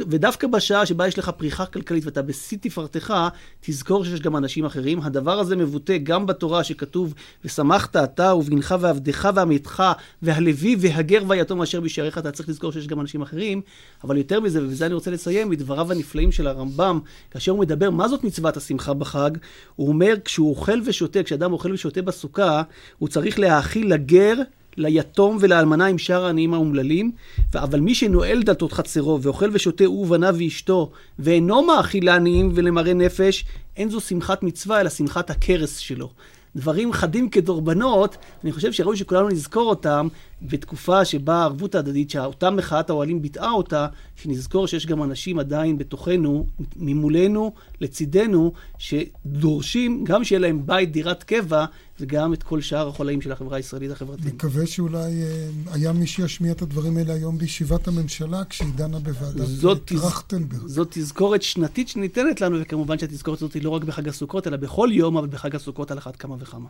ודווקא בשעה שבה יש לך פריחה כלכלית ואתה בשיא תפארתך, תזכור שיש גם אנשים אחרים. הדבר הזה מבוטא גם בתורה שכתוב, ושמחת אתה ובנך ועבדך ועמיתך והלוי והגר והיתום אשר בשעריך, אתה צריך לזכור שיש גם אנשים אחרים. אבל יותר מזה, ובזה אני רוצה לסיים, מדבריו הנפלאים של הרמב"ם, כאשר הוא מדבר מה זאת מצוות השמחה בחג, הוא אומר, כשהוא אוכל ושותה, כשאדם אוכל ושותה בסוכה, הוא צריך להאכיל לגר, ליתום ולאלמנה עם שאר העניים האומללים, אבל מי שנועל דלתות חצרו ואוכל ושותה הוא ובניו ואשתו, ואינו מאכיל לעניים ולמראה נפש, אין זו שמחת מצווה, אלא שמחת הכרס שלו. דברים חדים כדורבנות, אני חושב שראוי שכולנו נזכור אותם, בתקופה שבה הערבות ההדדית, שאותה מחאת האוהלים ביטאה אותה, שנזכור שיש גם אנשים עדיין בתוכנו, ממולנו, לצידנו, שדורשים גם שיהיה להם בית, דירת קבע, וגם את כל שאר החולאים של החברה הישראלית החברתית. מקווה שאולי אה, היה מי שישמיע את הדברים האלה היום בישיבת הממשלה, כשהיא דנה בוועדת טרכטנברג. זאת תזכורת שנתית שניתנת לנו, וכמובן שהתזכורת הזאת היא לא רק בחג הסוכות, אלא בכל יום, אבל בחג הסוכות על אחת כמה וכמה.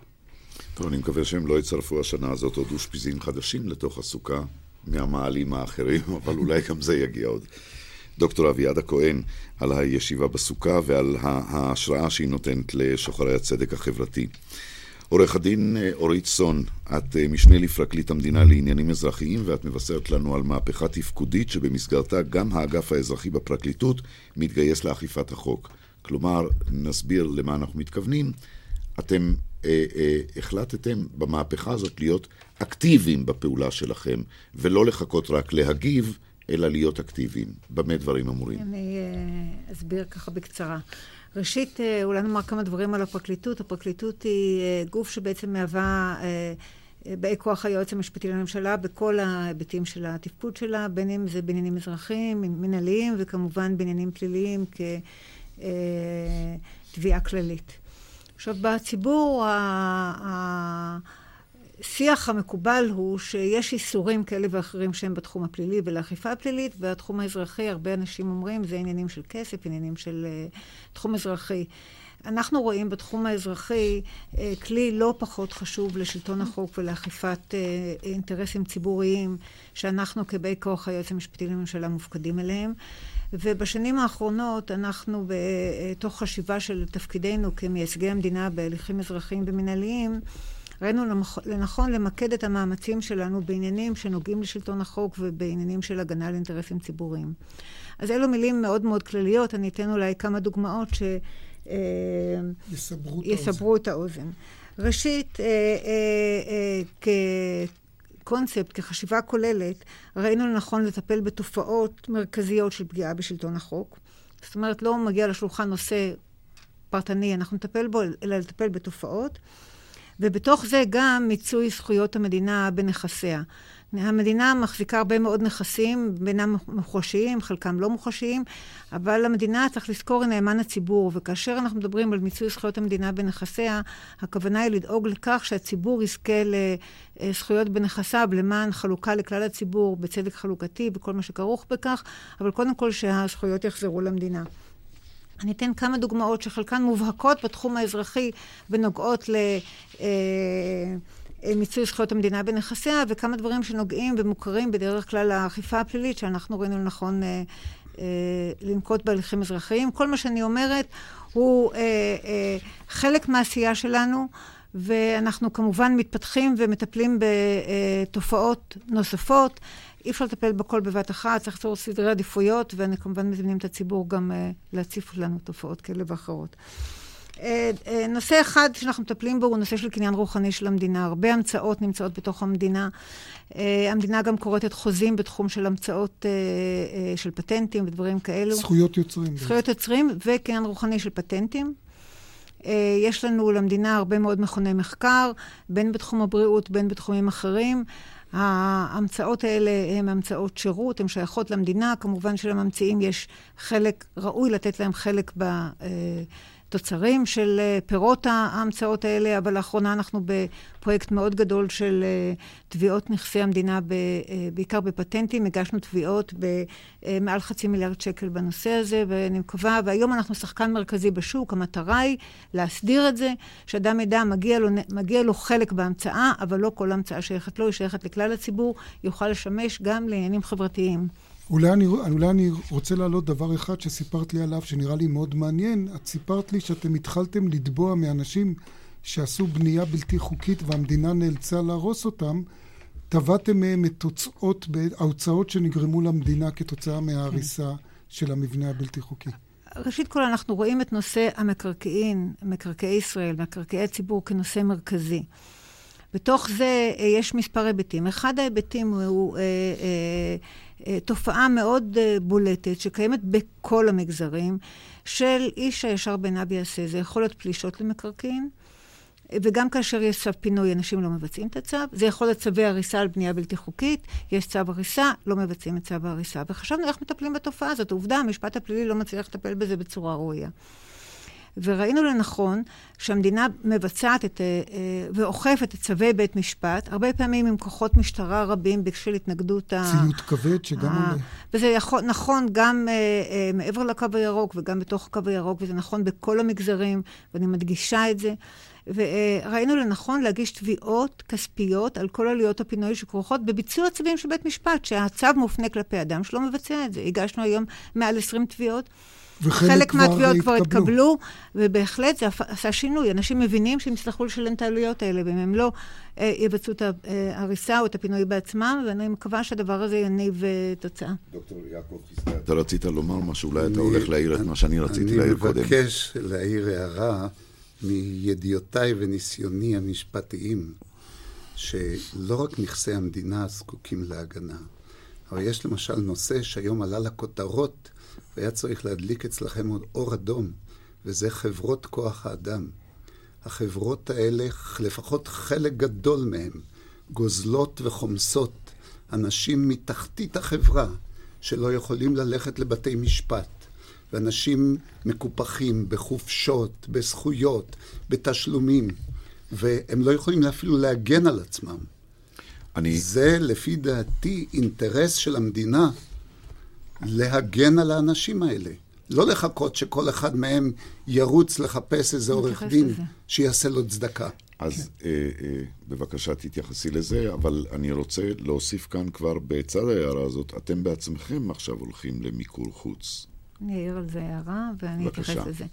טוב, אני מקווה שהם לא יצרפו השנה הזאת עוד אושפיזין חדשים לתוך הסוכה מהמעלים האחרים, אבל אולי גם זה יגיע עוד. דוקטור אביעד הכהן, על הישיבה בסוכה ועל ההשראה שהיא נותנת לשוחרי הצדק החברתי. עורך הדין אה, אורית סון, את אה, משנה לפרקליט המדינה לעניינים אזרחיים ואת מבשרת לנו על מהפכה תפקודית שבמסגרתה גם האגף האזרחי בפרקליטות מתגייס לאכיפת החוק. כלומר, נסביר למה אנחנו מתכוונים. אתם אה, אה, החלטתם במהפכה הזאת להיות אקטיביים בפעולה שלכם, ולא לחכות רק להגיב, אלא להיות אקטיביים. במה דברים אמורים? אני אה, אסביר ככה בקצרה. ראשית, אה, אולי נאמר כמה דברים על הפרקליטות. הפרקליטות היא אה, גוף שבעצם מהווה אה, באי כוח היועץ המשפטי לממשלה בכל ההיבטים של התפקוד שלה, בין אם זה בעניינים אזרחיים, מנהליים, וכמובן בעניינים פליליים כתביעה כללית. עכשיו, בציבור השיח המקובל הוא שיש איסורים כאלה ואחרים שהם בתחום הפלילי ולאכיפה הפלילית, והתחום האזרחי, הרבה אנשים אומרים, זה עניינים של כסף, עניינים של uh, תחום אזרחי. אנחנו רואים בתחום האזרחי uh, כלי לא פחות חשוב לשלטון החוק ולאכיפת uh, אינטרסים ציבוריים שאנחנו כבאי כוח היועץ המשפטי לממשלה מופקדים עליהם. ובשנים האחרונות אנחנו בתוך חשיבה של תפקידנו כמייצגי המדינה בהליכים אזרחיים ומנהליים, ראינו לנכון למקד את המאמצים שלנו בעניינים שנוגעים לשלטון החוק ובעניינים של הגנה על אינטרסים ציבוריים. אז אלו מילים מאוד מאוד כלליות, אני אתן אולי כמה דוגמאות שיסברו את האוזן. ראשית, אה, אה, אה, כקונספט, כחשיבה כוללת, ראינו לנכון לטפל בתופעות מרכזיות של פגיעה בשלטון החוק. זאת אומרת, לא מגיע לשולחן נושא פרטני, אנחנו נטפל בו, אלא לטפל בתופעות. ובתוך זה גם מיצוי זכויות המדינה בנכסיה. המדינה מחזיקה הרבה מאוד נכסים, בינם מוחשיים, חלקם לא מוחשיים, אבל המדינה, צריך לזכור, היא נאמן הציבור, וכאשר אנחנו מדברים על מיצוי זכויות המדינה בנכסיה, הכוונה היא לדאוג לכך שהציבור יזכה לזכויות בנכסיו למען חלוקה לכלל הציבור בצדק חלוקתי וכל מה שכרוך בכך, אבל קודם כל שהזכויות יחזרו למדינה. אני אתן כמה דוגמאות שחלקן מובהקות בתחום האזרחי ונוגעות ל... אה, אה, מיצוי זכויות המדינה בנכסיה, וכמה דברים שנוגעים ומוכרים בדרך כלל לאכיפה הפלילית, שאנחנו ראינו לנכון אה, אה, לנקוט בהליכים אזרחיים. כל מה שאני אומרת הוא אה, אה, חלק מהעשייה שלנו, ואנחנו כמובן מתפתחים ומטפלים בתופעות נוספות. אי אפשר לטפל בכל בבת אחת, צריך ליצור סדרי עדיפויות, ואני כמובן מזמינים את הציבור גם uh, להציף לנו תופעות כאלה ואחרות. Uh, uh, נושא אחד שאנחנו מטפלים בו הוא נושא של קניין רוחני של המדינה. הרבה המצאות נמצאות בתוך המדינה. Uh, המדינה גם כורתת חוזים בתחום של המצאות של פטנטים ודברים כאלו. זכויות יוצרים. זכויות יוצרים וקניין רוחני של פטנטים. יש לנו למדינה הרבה מאוד מכוני מחקר, בין בתחום הבריאות, בין בתחומים אחרים. ההמצאות האלה הן המצאות שירות, הן שייכות למדינה. כמובן שלממציאים יש חלק, ראוי לתת להם חלק ב... תוצרים של אה, פירות ההמצאות האלה, אבל לאחרונה אנחנו בפרויקט מאוד גדול של אה, תביעות נכסי המדינה, אה, בעיקר בפטנטים. הגשנו תביעות במעל חצי מיליארד שקל בנושא הזה, ואני מקווה, והיום אנחנו שחקן מרכזי בשוק. המטרה היא להסדיר את זה, שאדם ידע, מגיע לו, מגיע לו חלק בהמצאה, אבל לא כל המצאה שייכת לו, היא שייכת לכלל הציבור, יוכל לשמש גם לעניינים חברתיים. אולי אני, אולי אני רוצה להעלות דבר אחד שסיפרת לי עליו, שנראה לי מאוד מעניין. את סיפרת לי שאתם התחלתם לתבוע מאנשים שעשו בנייה בלתי חוקית והמדינה נאלצה להרוס אותם. תבעתם מהם את תוצאות, ההוצאות שנגרמו למדינה כתוצאה מההריסה כן. של המבנה הבלתי חוקי. ראשית כל, אנחנו רואים את נושא המקרקעין, מקרקעי ישראל, מקרקעי הציבור, כנושא מרכזי. בתוך זה אה, יש מספר היבטים. אחד ההיבטים הוא אה, אה, אה, תופעה מאוד אה, בולטת שקיימת בכל המגזרים, של איש הישר בעיניו יעשה. זה יכול להיות פלישות למקרקעין, וגם כאשר יש צו פינוי, אנשים לא מבצעים את הצו. זה יכול להיות צווי הריסה על בנייה בלתי חוקית, יש צו הריסה, לא מבצעים את צו ההריסה. וחשבנו איך מטפלים בתופעה הזאת. עובדה, המשפט הפלילי לא מצליח לטפל בזה בצורה ראויה. וראינו לנכון שהמדינה מבצעת את, אה, אה, ואוכפת את צווי בית משפט, הרבה פעמים עם כוחות משטרה רבים בשביל התנגדות ה... ציוד כבד שגם עולה. וזה יכול, נכון גם uh, מעבר לקו הירוק וגם בתוך הקו הירוק, וזה נכון בכל המגזרים, ואני מדגישה את זה. וראינו לנכון להגיש תביעות כספיות על כל עלויות הפינוי שכרוכות בביצוע צווים של בית משפט, שהצו מופנה כלפי אדם שלא מבצע את זה. הגשנו היום מעל 20 תביעות. חלק מהתביעות כבר התקבלו, ובהחלט זה עשה שינוי. אנשים מבינים שהם יצטרכו לשלם את העלויות האלה, ואם הם לא אה, יבצעו את ההריסה או את הפינוי בעצמם, ואני מקווה שהדבר הזה יניב אה, תוצאה. דוקטור יעקב חיסדא, אתה רצית לומר משהו, אולי אתה הולך להעיר את מה שאני רציתי להעיר קודם. אני מבקש להעיר הערה מידיעותיי וניסיוני המשפטיים, שלא רק נכסי המדינה זקוקים להגנה, אבל יש למשל נושא שהיום עלה לכותרות, והיה צריך להדליק אצלכם עוד אור אדום, וזה חברות כוח האדם. החברות האלה, לפחות חלק גדול מהן, גוזלות וחומסות אנשים מתחתית החברה, שלא יכולים ללכת לבתי משפט, ואנשים מקופחים בחופשות, בזכויות, בתשלומים, והם לא יכולים אפילו להגן על עצמם. אני... זה, לפי דעתי, אינטרס של המדינה להגן על האנשים האלה. לא לחכות שכל אחד מהם ירוץ לחפש איזה עורך דין לזה. שיעשה לו צדקה. אז כן. אה, אה, בבקשה תתייחסי לזה, אבל אני רוצה להוסיף כאן כבר בצד ההערה הזאת, אתם בעצמכם עכשיו הולכים למיקור חוץ. אני אעיר על זה הערה ואני אתייחס לזה.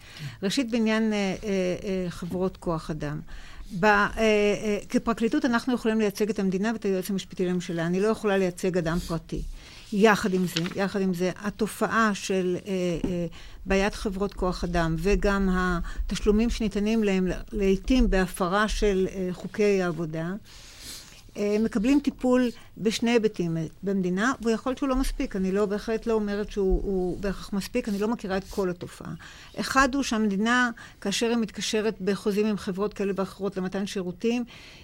ראשית, בעניין אה, אה, אה, חברות כוח אדם. ב, אה, אה, כפרקליטות אנחנו יכולים לייצג את המדינה ואת היועץ המשפטי לממשלה. אני לא יכולה לייצג אדם פרטי. יחד עם זה, יחד עם זה, התופעה של אה, אה, בעיית חברות כוח אדם וגם התשלומים שניתנים להם לעיתים בהפרה של אה, חוקי העבודה, אה, מקבלים טיפול בשני היבטים במדינה, ויכול להיות שהוא לא מספיק. אני לא, בהחלט לא אומרת שהוא בהכרח מספיק, אני לא מכירה את כל התופעה. אחד הוא שהמדינה, כאשר היא מתקשרת בחוזים עם חברות כאלה ואחרות למתן שירותים,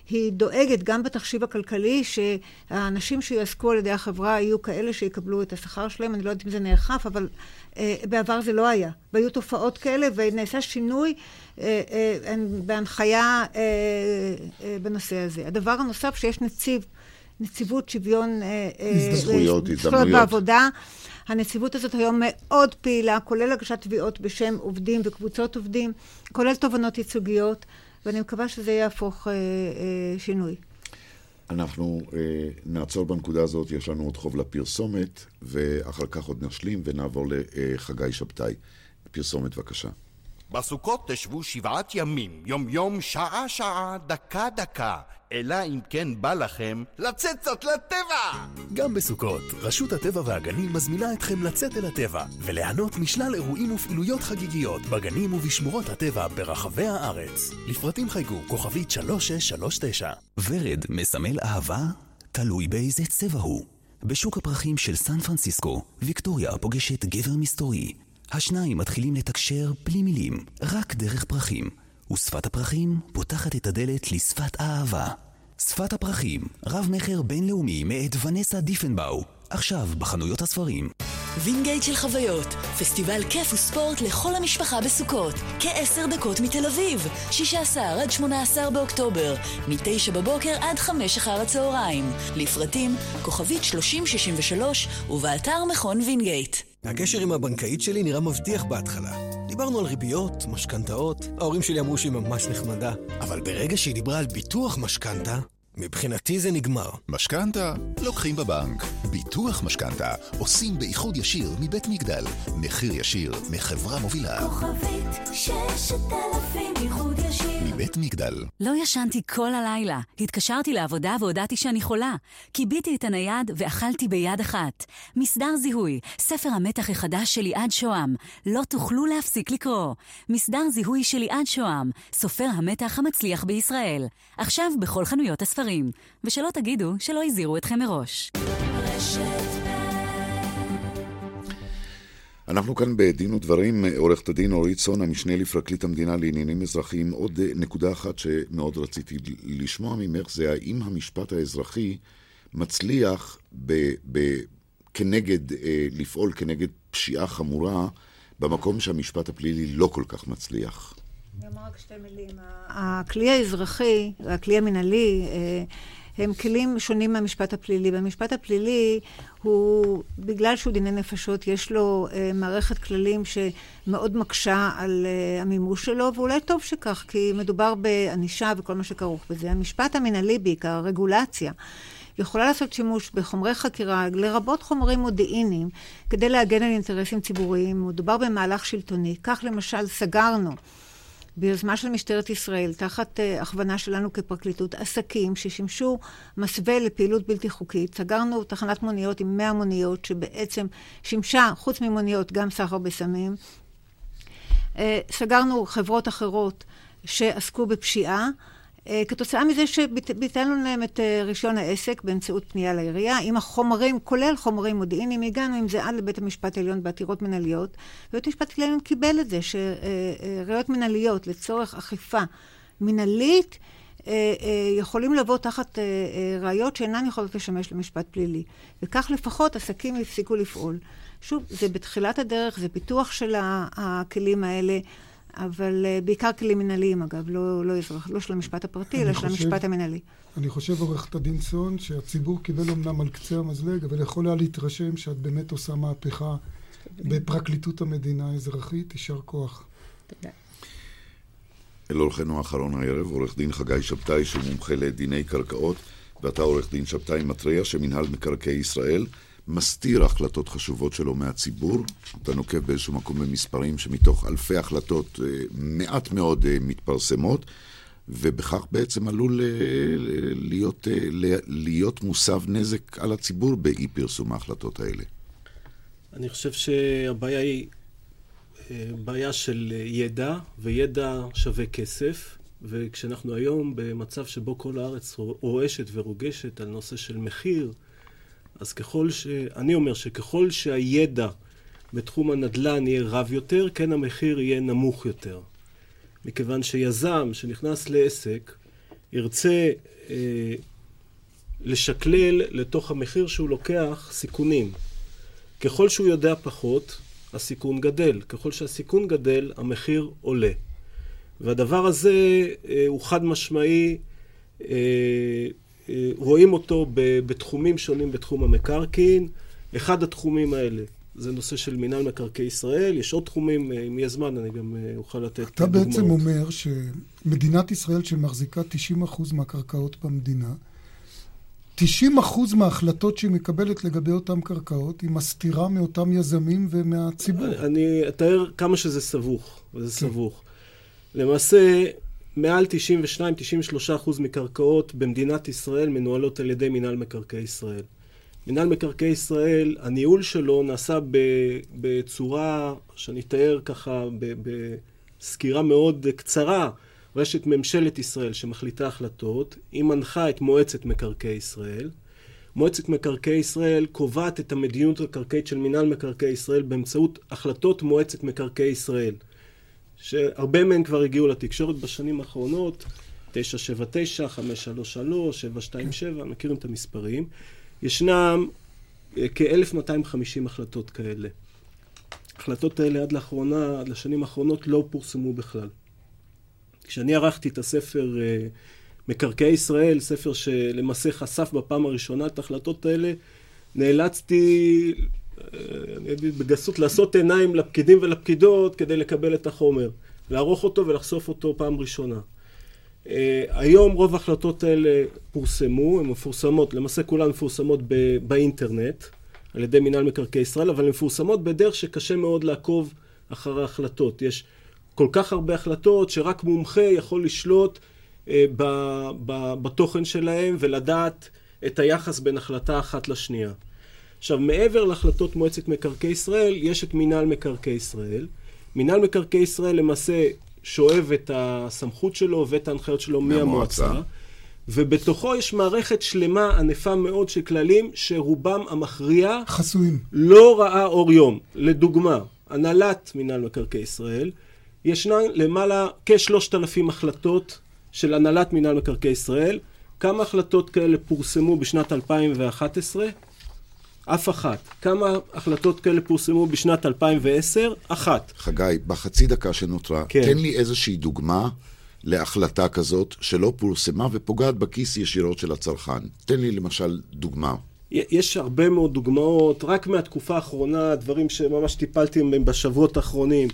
היא דואגת גם בתחשיב הכלכלי שהאנשים שיועסקו על ידי החברה יהיו כאלה שיקבלו את השכר שלהם. אני לא יודעת אם זה נאכף, אבל אה, בעבר זה לא היה. והיו תופעות כאלה, ונעשה שינוי אה, אה, בהנחיה אה, אה, בנושא הזה. הדבר הנוסף, שיש נציב נציבות שוויון... אה, אה, זכויות, הזדמנויות. בעבודה. הנציבות הזאת היום מאוד פעילה, כולל הגשת תביעות בשם עובדים וקבוצות עובדים, כולל תובנות ייצוגיות, ואני מקווה שזה יהפוך אה, אה, שינוי. אנחנו אה, נעצור בנקודה הזאת, יש לנו עוד חוב לפרסומת, ואחר כך עוד נשלים ונעבור לחגי שבתאי. פרסומת, בבקשה. בסוכות תשבו שבעת ימים, יום-יום, שעה-שעה, דקה-דקה. אלא אם כן בא לכם לצאת קצת לטבע! גם בסוכות, רשות הטבע והגנים מזמינה אתכם לצאת אל הטבע וליהנות משלל אירועים ופעילויות חגיגיות בגנים ובשמורות הטבע ברחבי הארץ. לפרטים חייגו כוכבית 3639. ורד מסמל אהבה? תלוי באיזה צבע הוא. בשוק הפרחים של סן פרנסיסקו, ויקטוריה פוגשת גבר מסתורי. השניים מתחילים לתקשר בלי מילים, רק דרך פרחים. ושפת הפרחים פותחת את הדלת לשפת האהבה. שפת הפרחים, רב-מכר בינלאומי מאת ונסה דיפנבאו, עכשיו בחנויות הספרים. וינגייט של חוויות, פסטיבל כיף וספורט לכל המשפחה בסוכות, כעשר דקות מתל אביב, 16 עד 18 באוקטובר, מ-9 בבוקר עד 5 אחר הצהריים. לפרטים, כוכבית 3063 ובאתר מכון וינגייט. הקשר עם הבנקאית שלי נראה מבטיח בהתחלה. דיברנו על ריביות, משכנתאות, ההורים שלי אמרו שהיא ממש נחמדה, אבל ברגע שהיא דיברה על ביטוח משכנתה, מבחינתי זה נגמר. משכנתה לוקחים בבנק. ביטוח משכנתה עושים באיחוד ישיר מבית מגדל. מחיר ישיר מחברה מובילה. כוכבית ששת אלפים איחוד ישיר. מבית מגדל. לא ישנתי כל הלילה. התקשרתי לעבודה והודעתי שאני חולה. כיביתי את הנייד ואכלתי ביד אחת. מסדר זיהוי, ספר המתח החדש של ליעד שוהם. לא תוכלו להפסיק לקרוא. מסדר זיהוי של ליעד שוהם, סופר המתח המצליח בישראל. עכשיו בכל חנויות הספרים. ספרים, ושלא תגידו שלא הזהירו אתכם מראש. אנחנו כאן בדין ודברים, עורכת הדין אורית סון, המשנה לפרקליט המדינה לעניינים אזרחיים. עוד נקודה אחת שמאוד רציתי לשמוע ממך, זה האם המשפט האזרחי מצליח ב, ב, כנגד, אה, לפעול כנגד פשיעה חמורה, במקום שהמשפט הפלילי לא כל כך מצליח. הכלי האזרחי והכלי המינהלי אה, הם כלים שונים מהמשפט הפלילי. במשפט הפלילי הוא, בגלל שהוא דיני נפשות, יש לו אה, מערכת כללים שמאוד מקשה על המימוש שלו, ואולי טוב שכך, כי מדובר בענישה וכל מה שכרוך בזה. המשפט המינהלי בעיקר, הרגולציה. יכולה לעשות שימוש בחומרי חקירה, לרבות חומרים מודיעיניים, כדי להגן על אינטרסים ציבוריים. מדובר במהלך שלטוני. כך למשל סגרנו ביוזמה של משטרת ישראל, תחת uh, הכוונה שלנו כפרקליטות, עסקים ששימשו מסווה לפעילות בלתי חוקית. סגרנו תחנת מוניות עם 100 מוניות, שבעצם שימשה, חוץ ממוניות, גם סחר בסמים. Uh, סגרנו חברות אחרות שעסקו בפשיעה. אה, כתוצאה מזה שביטלנו להם את אה, רישיון העסק באמצעות פנייה לעירייה, עם החומרים, כולל חומרים מודיעיניים, הגענו עם זה עד לבית המשפט העליון בעתירות מנהליות, ובית המשפט העליון קיבל את זה, שראיות מנהליות לצורך אכיפה מנהלית, יכולים לבוא תחת ראיות שאינן יכולות לשמש למשפט פלילי. וכך לפחות עסקים הפסיקו לפעול. שוב, זה בתחילת הדרך, זה פיתוח של הכלים האלה. אבל uh, בעיקר כלים מנהליים, אגב, לא, לא, אזרח, לא של המשפט הפרטי, אלא של המשפט המנהלי. אני חושב, עורכת הדין צאן, שהציבור קיבל אמנם על קצה המזלג, אבל יכול היה להתרשם שאת באמת עושה מהפכה בפרקליטות המדינה האזרחית. יישר כוח. תודה. אל אורחנו האחרון הערב, עורך דין חגי שבתאי, שהוא מומחה לדיני קרקעות, ואתה עורך דין שבתאי מתריע שמינהל מקרקעי ישראל מסתיר החלטות חשובות שלו מהציבור. אתה נוקב באיזשהו מקום במספרים שמתוך אלפי החלטות אה, מעט מאוד אה, מתפרסמות, ובכך בעצם עלול אה, להיות, להיות מוסב נזק על הציבור באי פרסום ההחלטות האלה. אני חושב שהבעיה היא בעיה של ידע, וידע שווה כסף. וכשאנחנו היום במצב שבו כל הארץ רועשת ורוגשת על נושא של מחיר, אז ככל ש... אני אומר שככל שהידע בתחום הנדל"ן יהיה רב יותר, כן המחיר יהיה נמוך יותר. מכיוון שיזם שנכנס לעסק ירצה אה, לשקלל לתוך המחיר שהוא לוקח סיכונים. ככל שהוא יודע פחות, הסיכון גדל. ככל שהסיכון גדל, המחיר עולה. והדבר הזה אה, הוא חד משמעי אה, רואים אותו בתחומים שונים בתחום המקרקעין. אחד התחומים האלה זה נושא של מינהל מקרקעי ישראל, יש עוד תחומים, אה, אם יהיה זמן אני גם אה, אוכל לתת דוגמאות. אתה בעצם אומר שמדינת ישראל שמחזיקה 90% מהקרקעות במדינה, 90% מההחלטות שהיא מקבלת לגבי אותן קרקעות, היא מסתירה מאותם יזמים ומהציבור. אני אתאר כמה שזה סבוך, וזה כן. סבוך. למעשה, מעל 92-93% מקרקעות במדינת ישראל מנוהלות על ידי מינהל מקרקעי ישראל. מינהל מקרקעי ישראל, הניהול שלו נעשה בצורה שאני אתאר ככה בסקירה מאוד קצרה. רשת ממשלת ישראל שמחליטה החלטות, היא מנחה את מועצת מקרקעי ישראל. מועצת מקרקעי ישראל קובעת את המדיניות הקרקעית של מינהל מקרקעי ישראל באמצעות החלטות מועצת מקרקעי ישראל. שהרבה מהם כבר הגיעו לתקשורת בשנים האחרונות, 979, 533, 727, מכירים את המספרים. ישנם אה, כ-1250 החלטות כאלה. ההחלטות האלה עד לאחרונה, עד לשנים האחרונות, לא פורסמו בכלל. כשאני ערכתי את הספר אה, מקרקעי ישראל, ספר שלמעשה חשף בפעם הראשונה את ההחלטות האלה, נאלצתי אני אגיד בגסות, לעשות עיניים לפקידים ולפקידות כדי לקבל את החומר. לערוך אותו ולחשוף אותו פעם ראשונה. Uh, היום רוב ההחלטות האלה פורסמו, הן מפורסמות, למעשה כולן מפורסמות ב- באינטרנט על ידי מינהל מקרקעי ישראל, אבל הן מפורסמות בדרך שקשה מאוד לעקוב אחר ההחלטות. יש כל כך הרבה החלטות שרק מומחה יכול לשלוט uh, ב- ב- בתוכן שלהם ולדעת את היחס בין החלטה אחת לשנייה. עכשיו, מעבר להחלטות מועצת מקרקעי ישראל, יש את מינהל מקרקעי ישראל. מינהל מקרקעי ישראל למעשה שואב את הסמכות שלו ואת ההנחיות שלו מהמועצה. ובתוכו יש מערכת שלמה ענפה מאוד של כללים שרובם המכריע חסויים. לא ראה אור יום. לדוגמה, הנהלת מינהל מקרקעי ישראל, ישנן למעלה כשלושת אלפים החלטות של הנהלת מינהל מקרקעי ישראל. כמה החלטות כאלה פורסמו בשנת 2011? אף אחת. כמה החלטות כאלה פורסמו בשנת 2010? אחת. חגי, בחצי דקה שנותרה, כן. תן לי איזושהי דוגמה להחלטה כזאת שלא פורסמה ופוגעת בכיס ישירות של הצרכן. תן לי למשל דוגמה. יש הרבה מאוד דוגמאות, רק מהתקופה האחרונה, דברים שממש טיפלתי בהם בשבועות האחרונים.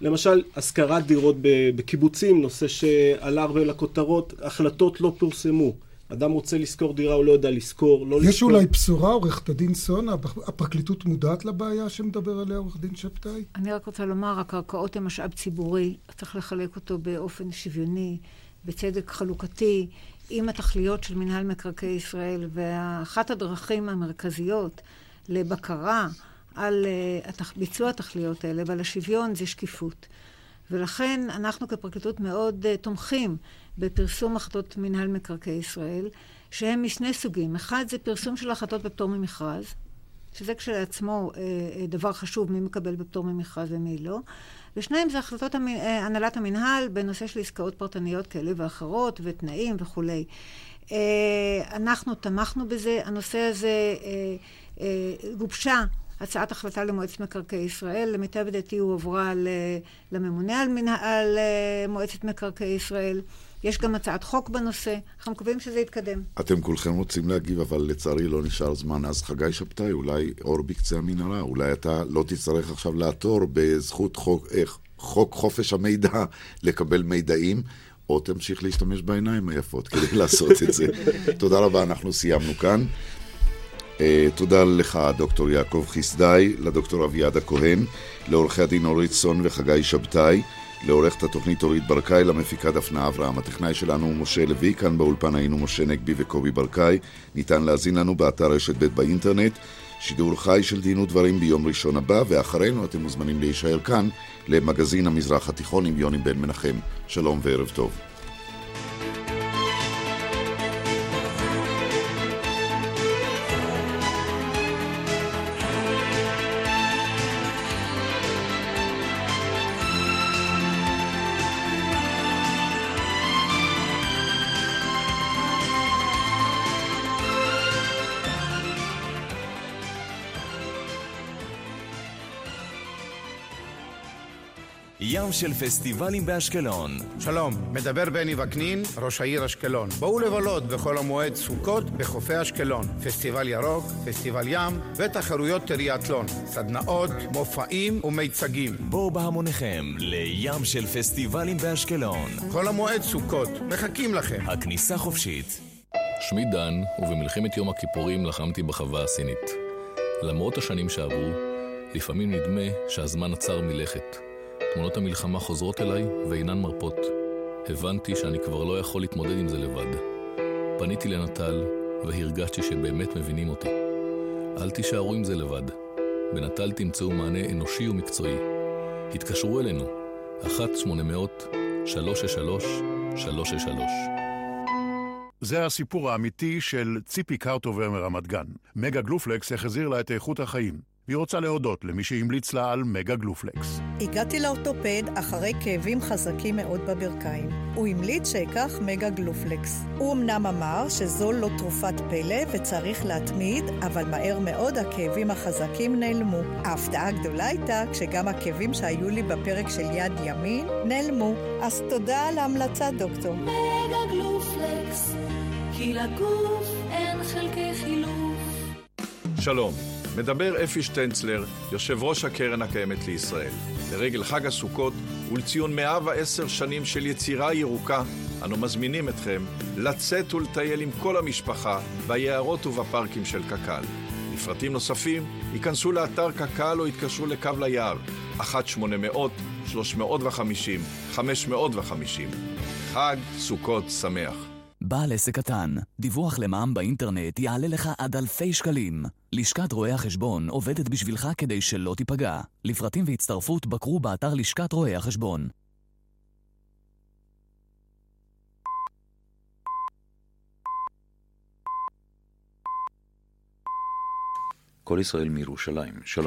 למשל, השכרת דירות בקיבוצים, נושא שעלה הרבה לכותרות, החלטות לא פורסמו. אדם רוצה לשכור דירה, הוא לא יודע לשכור, לא יש לשכור. אולי בשורה, עורכת הדין סון, הפרקליטות מודעת לבעיה שמדבר עליה עורך דין שבתאי? אני רק רוצה לומר, הקרקעות הן משאב ציבורי, צריך לחלק אותו באופן שוויוני, בצדק חלוקתי, עם התכליות של מינהל מקרקעי ישראל, ואחת הדרכים המרכזיות לבקרה על התח... ביצוע התכליות האלה ועל השוויון זה שקיפות. ולכן אנחנו כפרקליטות מאוד uh, תומכים בפרסום החלטות מינהל מקרקעי ישראל, שהם משני סוגים. אחד זה פרסום של החלטות בפטור ממכרז, שזה כשלעצמו uh, uh, דבר חשוב, מי מקבל בפטור ממכרז ומי לא. ושניים זה החלטות המ... הנהלת המינהל בנושא של עסקאות פרטניות כאלה ואחרות, ותנאים וכולי. אנחנו תמכנו בזה, הנושא הזה גובשה הצעת החלטה למועצת מקרקעי ישראל, למיטב ידיעתי הועברה לממונה על, מנה, על מועצת מקרקעי ישראל. יש גם הצעת חוק בנושא, אנחנו מקווים שזה יתקדם. אתם כולכם רוצים להגיב, אבל לצערי לא נשאר זמן. אז חגי שבתאי, אולי אור בקצה המנהרה, אולי אתה לא תצטרך עכשיו לעתור בזכות חוק, אה, חוק חופש המידע לקבל מידעים. או תמשיך להשתמש בעיניים היפות כדי לעשות את זה. תודה רבה, אנחנו סיימנו כאן. Uh, תודה לך, דוקטור יעקב חסדאי, לדוקטור אביעד הכהן, לעורכי הדין אורית סון וחגי שבתאי, לעורכת התוכנית אורית ברקאי, למפיקה דפנה אברהם. הטכנאי שלנו הוא משה לוי, כאן באולפן היינו משה נגבי וקובי ברקאי. ניתן להזין לנו באתר רשת ב' באינטרנט. שידור חי של דין ודברים ביום ראשון הבא, ואחרינו אתם מוזמנים להישאר כאן למגזין המזרח התיכון עם יוני בן מנחם. שלום וערב טוב. ים של פסטיבלים באשקלון. שלום, מדבר בני וקנין, ראש העיר אשקלון. בואו לבלות בחול המועד סוכות בחופי אשקלון. פסטיבל ירוק, פסטיבל ים ותחרויות טריאטלון. סדנאות, מופעים ומיצגים. בואו בהמוניכם לים של פסטיבלים באשקלון. חול המועד סוכות, מחכים לכם. הכניסה חופשית. שמי דן, ובמלחמת יום הכיפורים לחמתי בחווה הסינית. למרות השנים שעברו, לפעמים נדמה שהזמן עצר מלכת. תמונות המלחמה חוזרות אליי ואינן מרפות. הבנתי שאני כבר לא יכול להתמודד עם זה לבד. פניתי לנט"ל והרגשתי שבאמת מבינים אותי. אל תישארו עם זה לבד. בנט"ל תמצאו מענה אנושי ומקצועי. התקשרו אלינו, 1-800-363-363. זה הסיפור האמיתי של ציפי קרטובר מרמת גן. מגה גלופלקס החזיר לה את איכות החיים. והיא רוצה להודות למי שהמליץ לה על מגה גלופלקס. הגעתי לאורתופד אחרי כאבים חזקים מאוד בברכיים. הוא המליץ שאקח מגה גלופלקס. הוא אמנם אמר שזו לא תרופת פלא וצריך להתמיד, אבל מהר מאוד הכאבים החזקים נעלמו. ההפתעה הגדולה הייתה כשגם הכאבים שהיו לי בפרק של יד ימין נעלמו. אז תודה על ההמלצה, דוקטור. מגה גלופלקס, כי לגוף אין חלקי חילוף. שלום. מדבר אפי שטנצלר, יושב ראש הקרן הקיימת לישראל. לרגל חג הסוכות ולציון 110 שנים של יצירה ירוקה, אנו מזמינים אתכם לצאת ולטייל עם כל המשפחה ביערות ובפארקים של קק"ל. לפרטים נוספים, ייכנסו לאתר קק"ל או יתקשרו לקו ליער, 1-800-350-550. חג סוכות שמח. בעל עסק קטן, דיווח למע"מ באינטרנט יעלה לך עד אלפי שקלים. לשכת רואי החשבון עובדת בשבילך כדי שלא תיפגע. לפרטים והצטרפות בקרו באתר לשכת רואי החשבון. כל ישראל מירושלים, שלום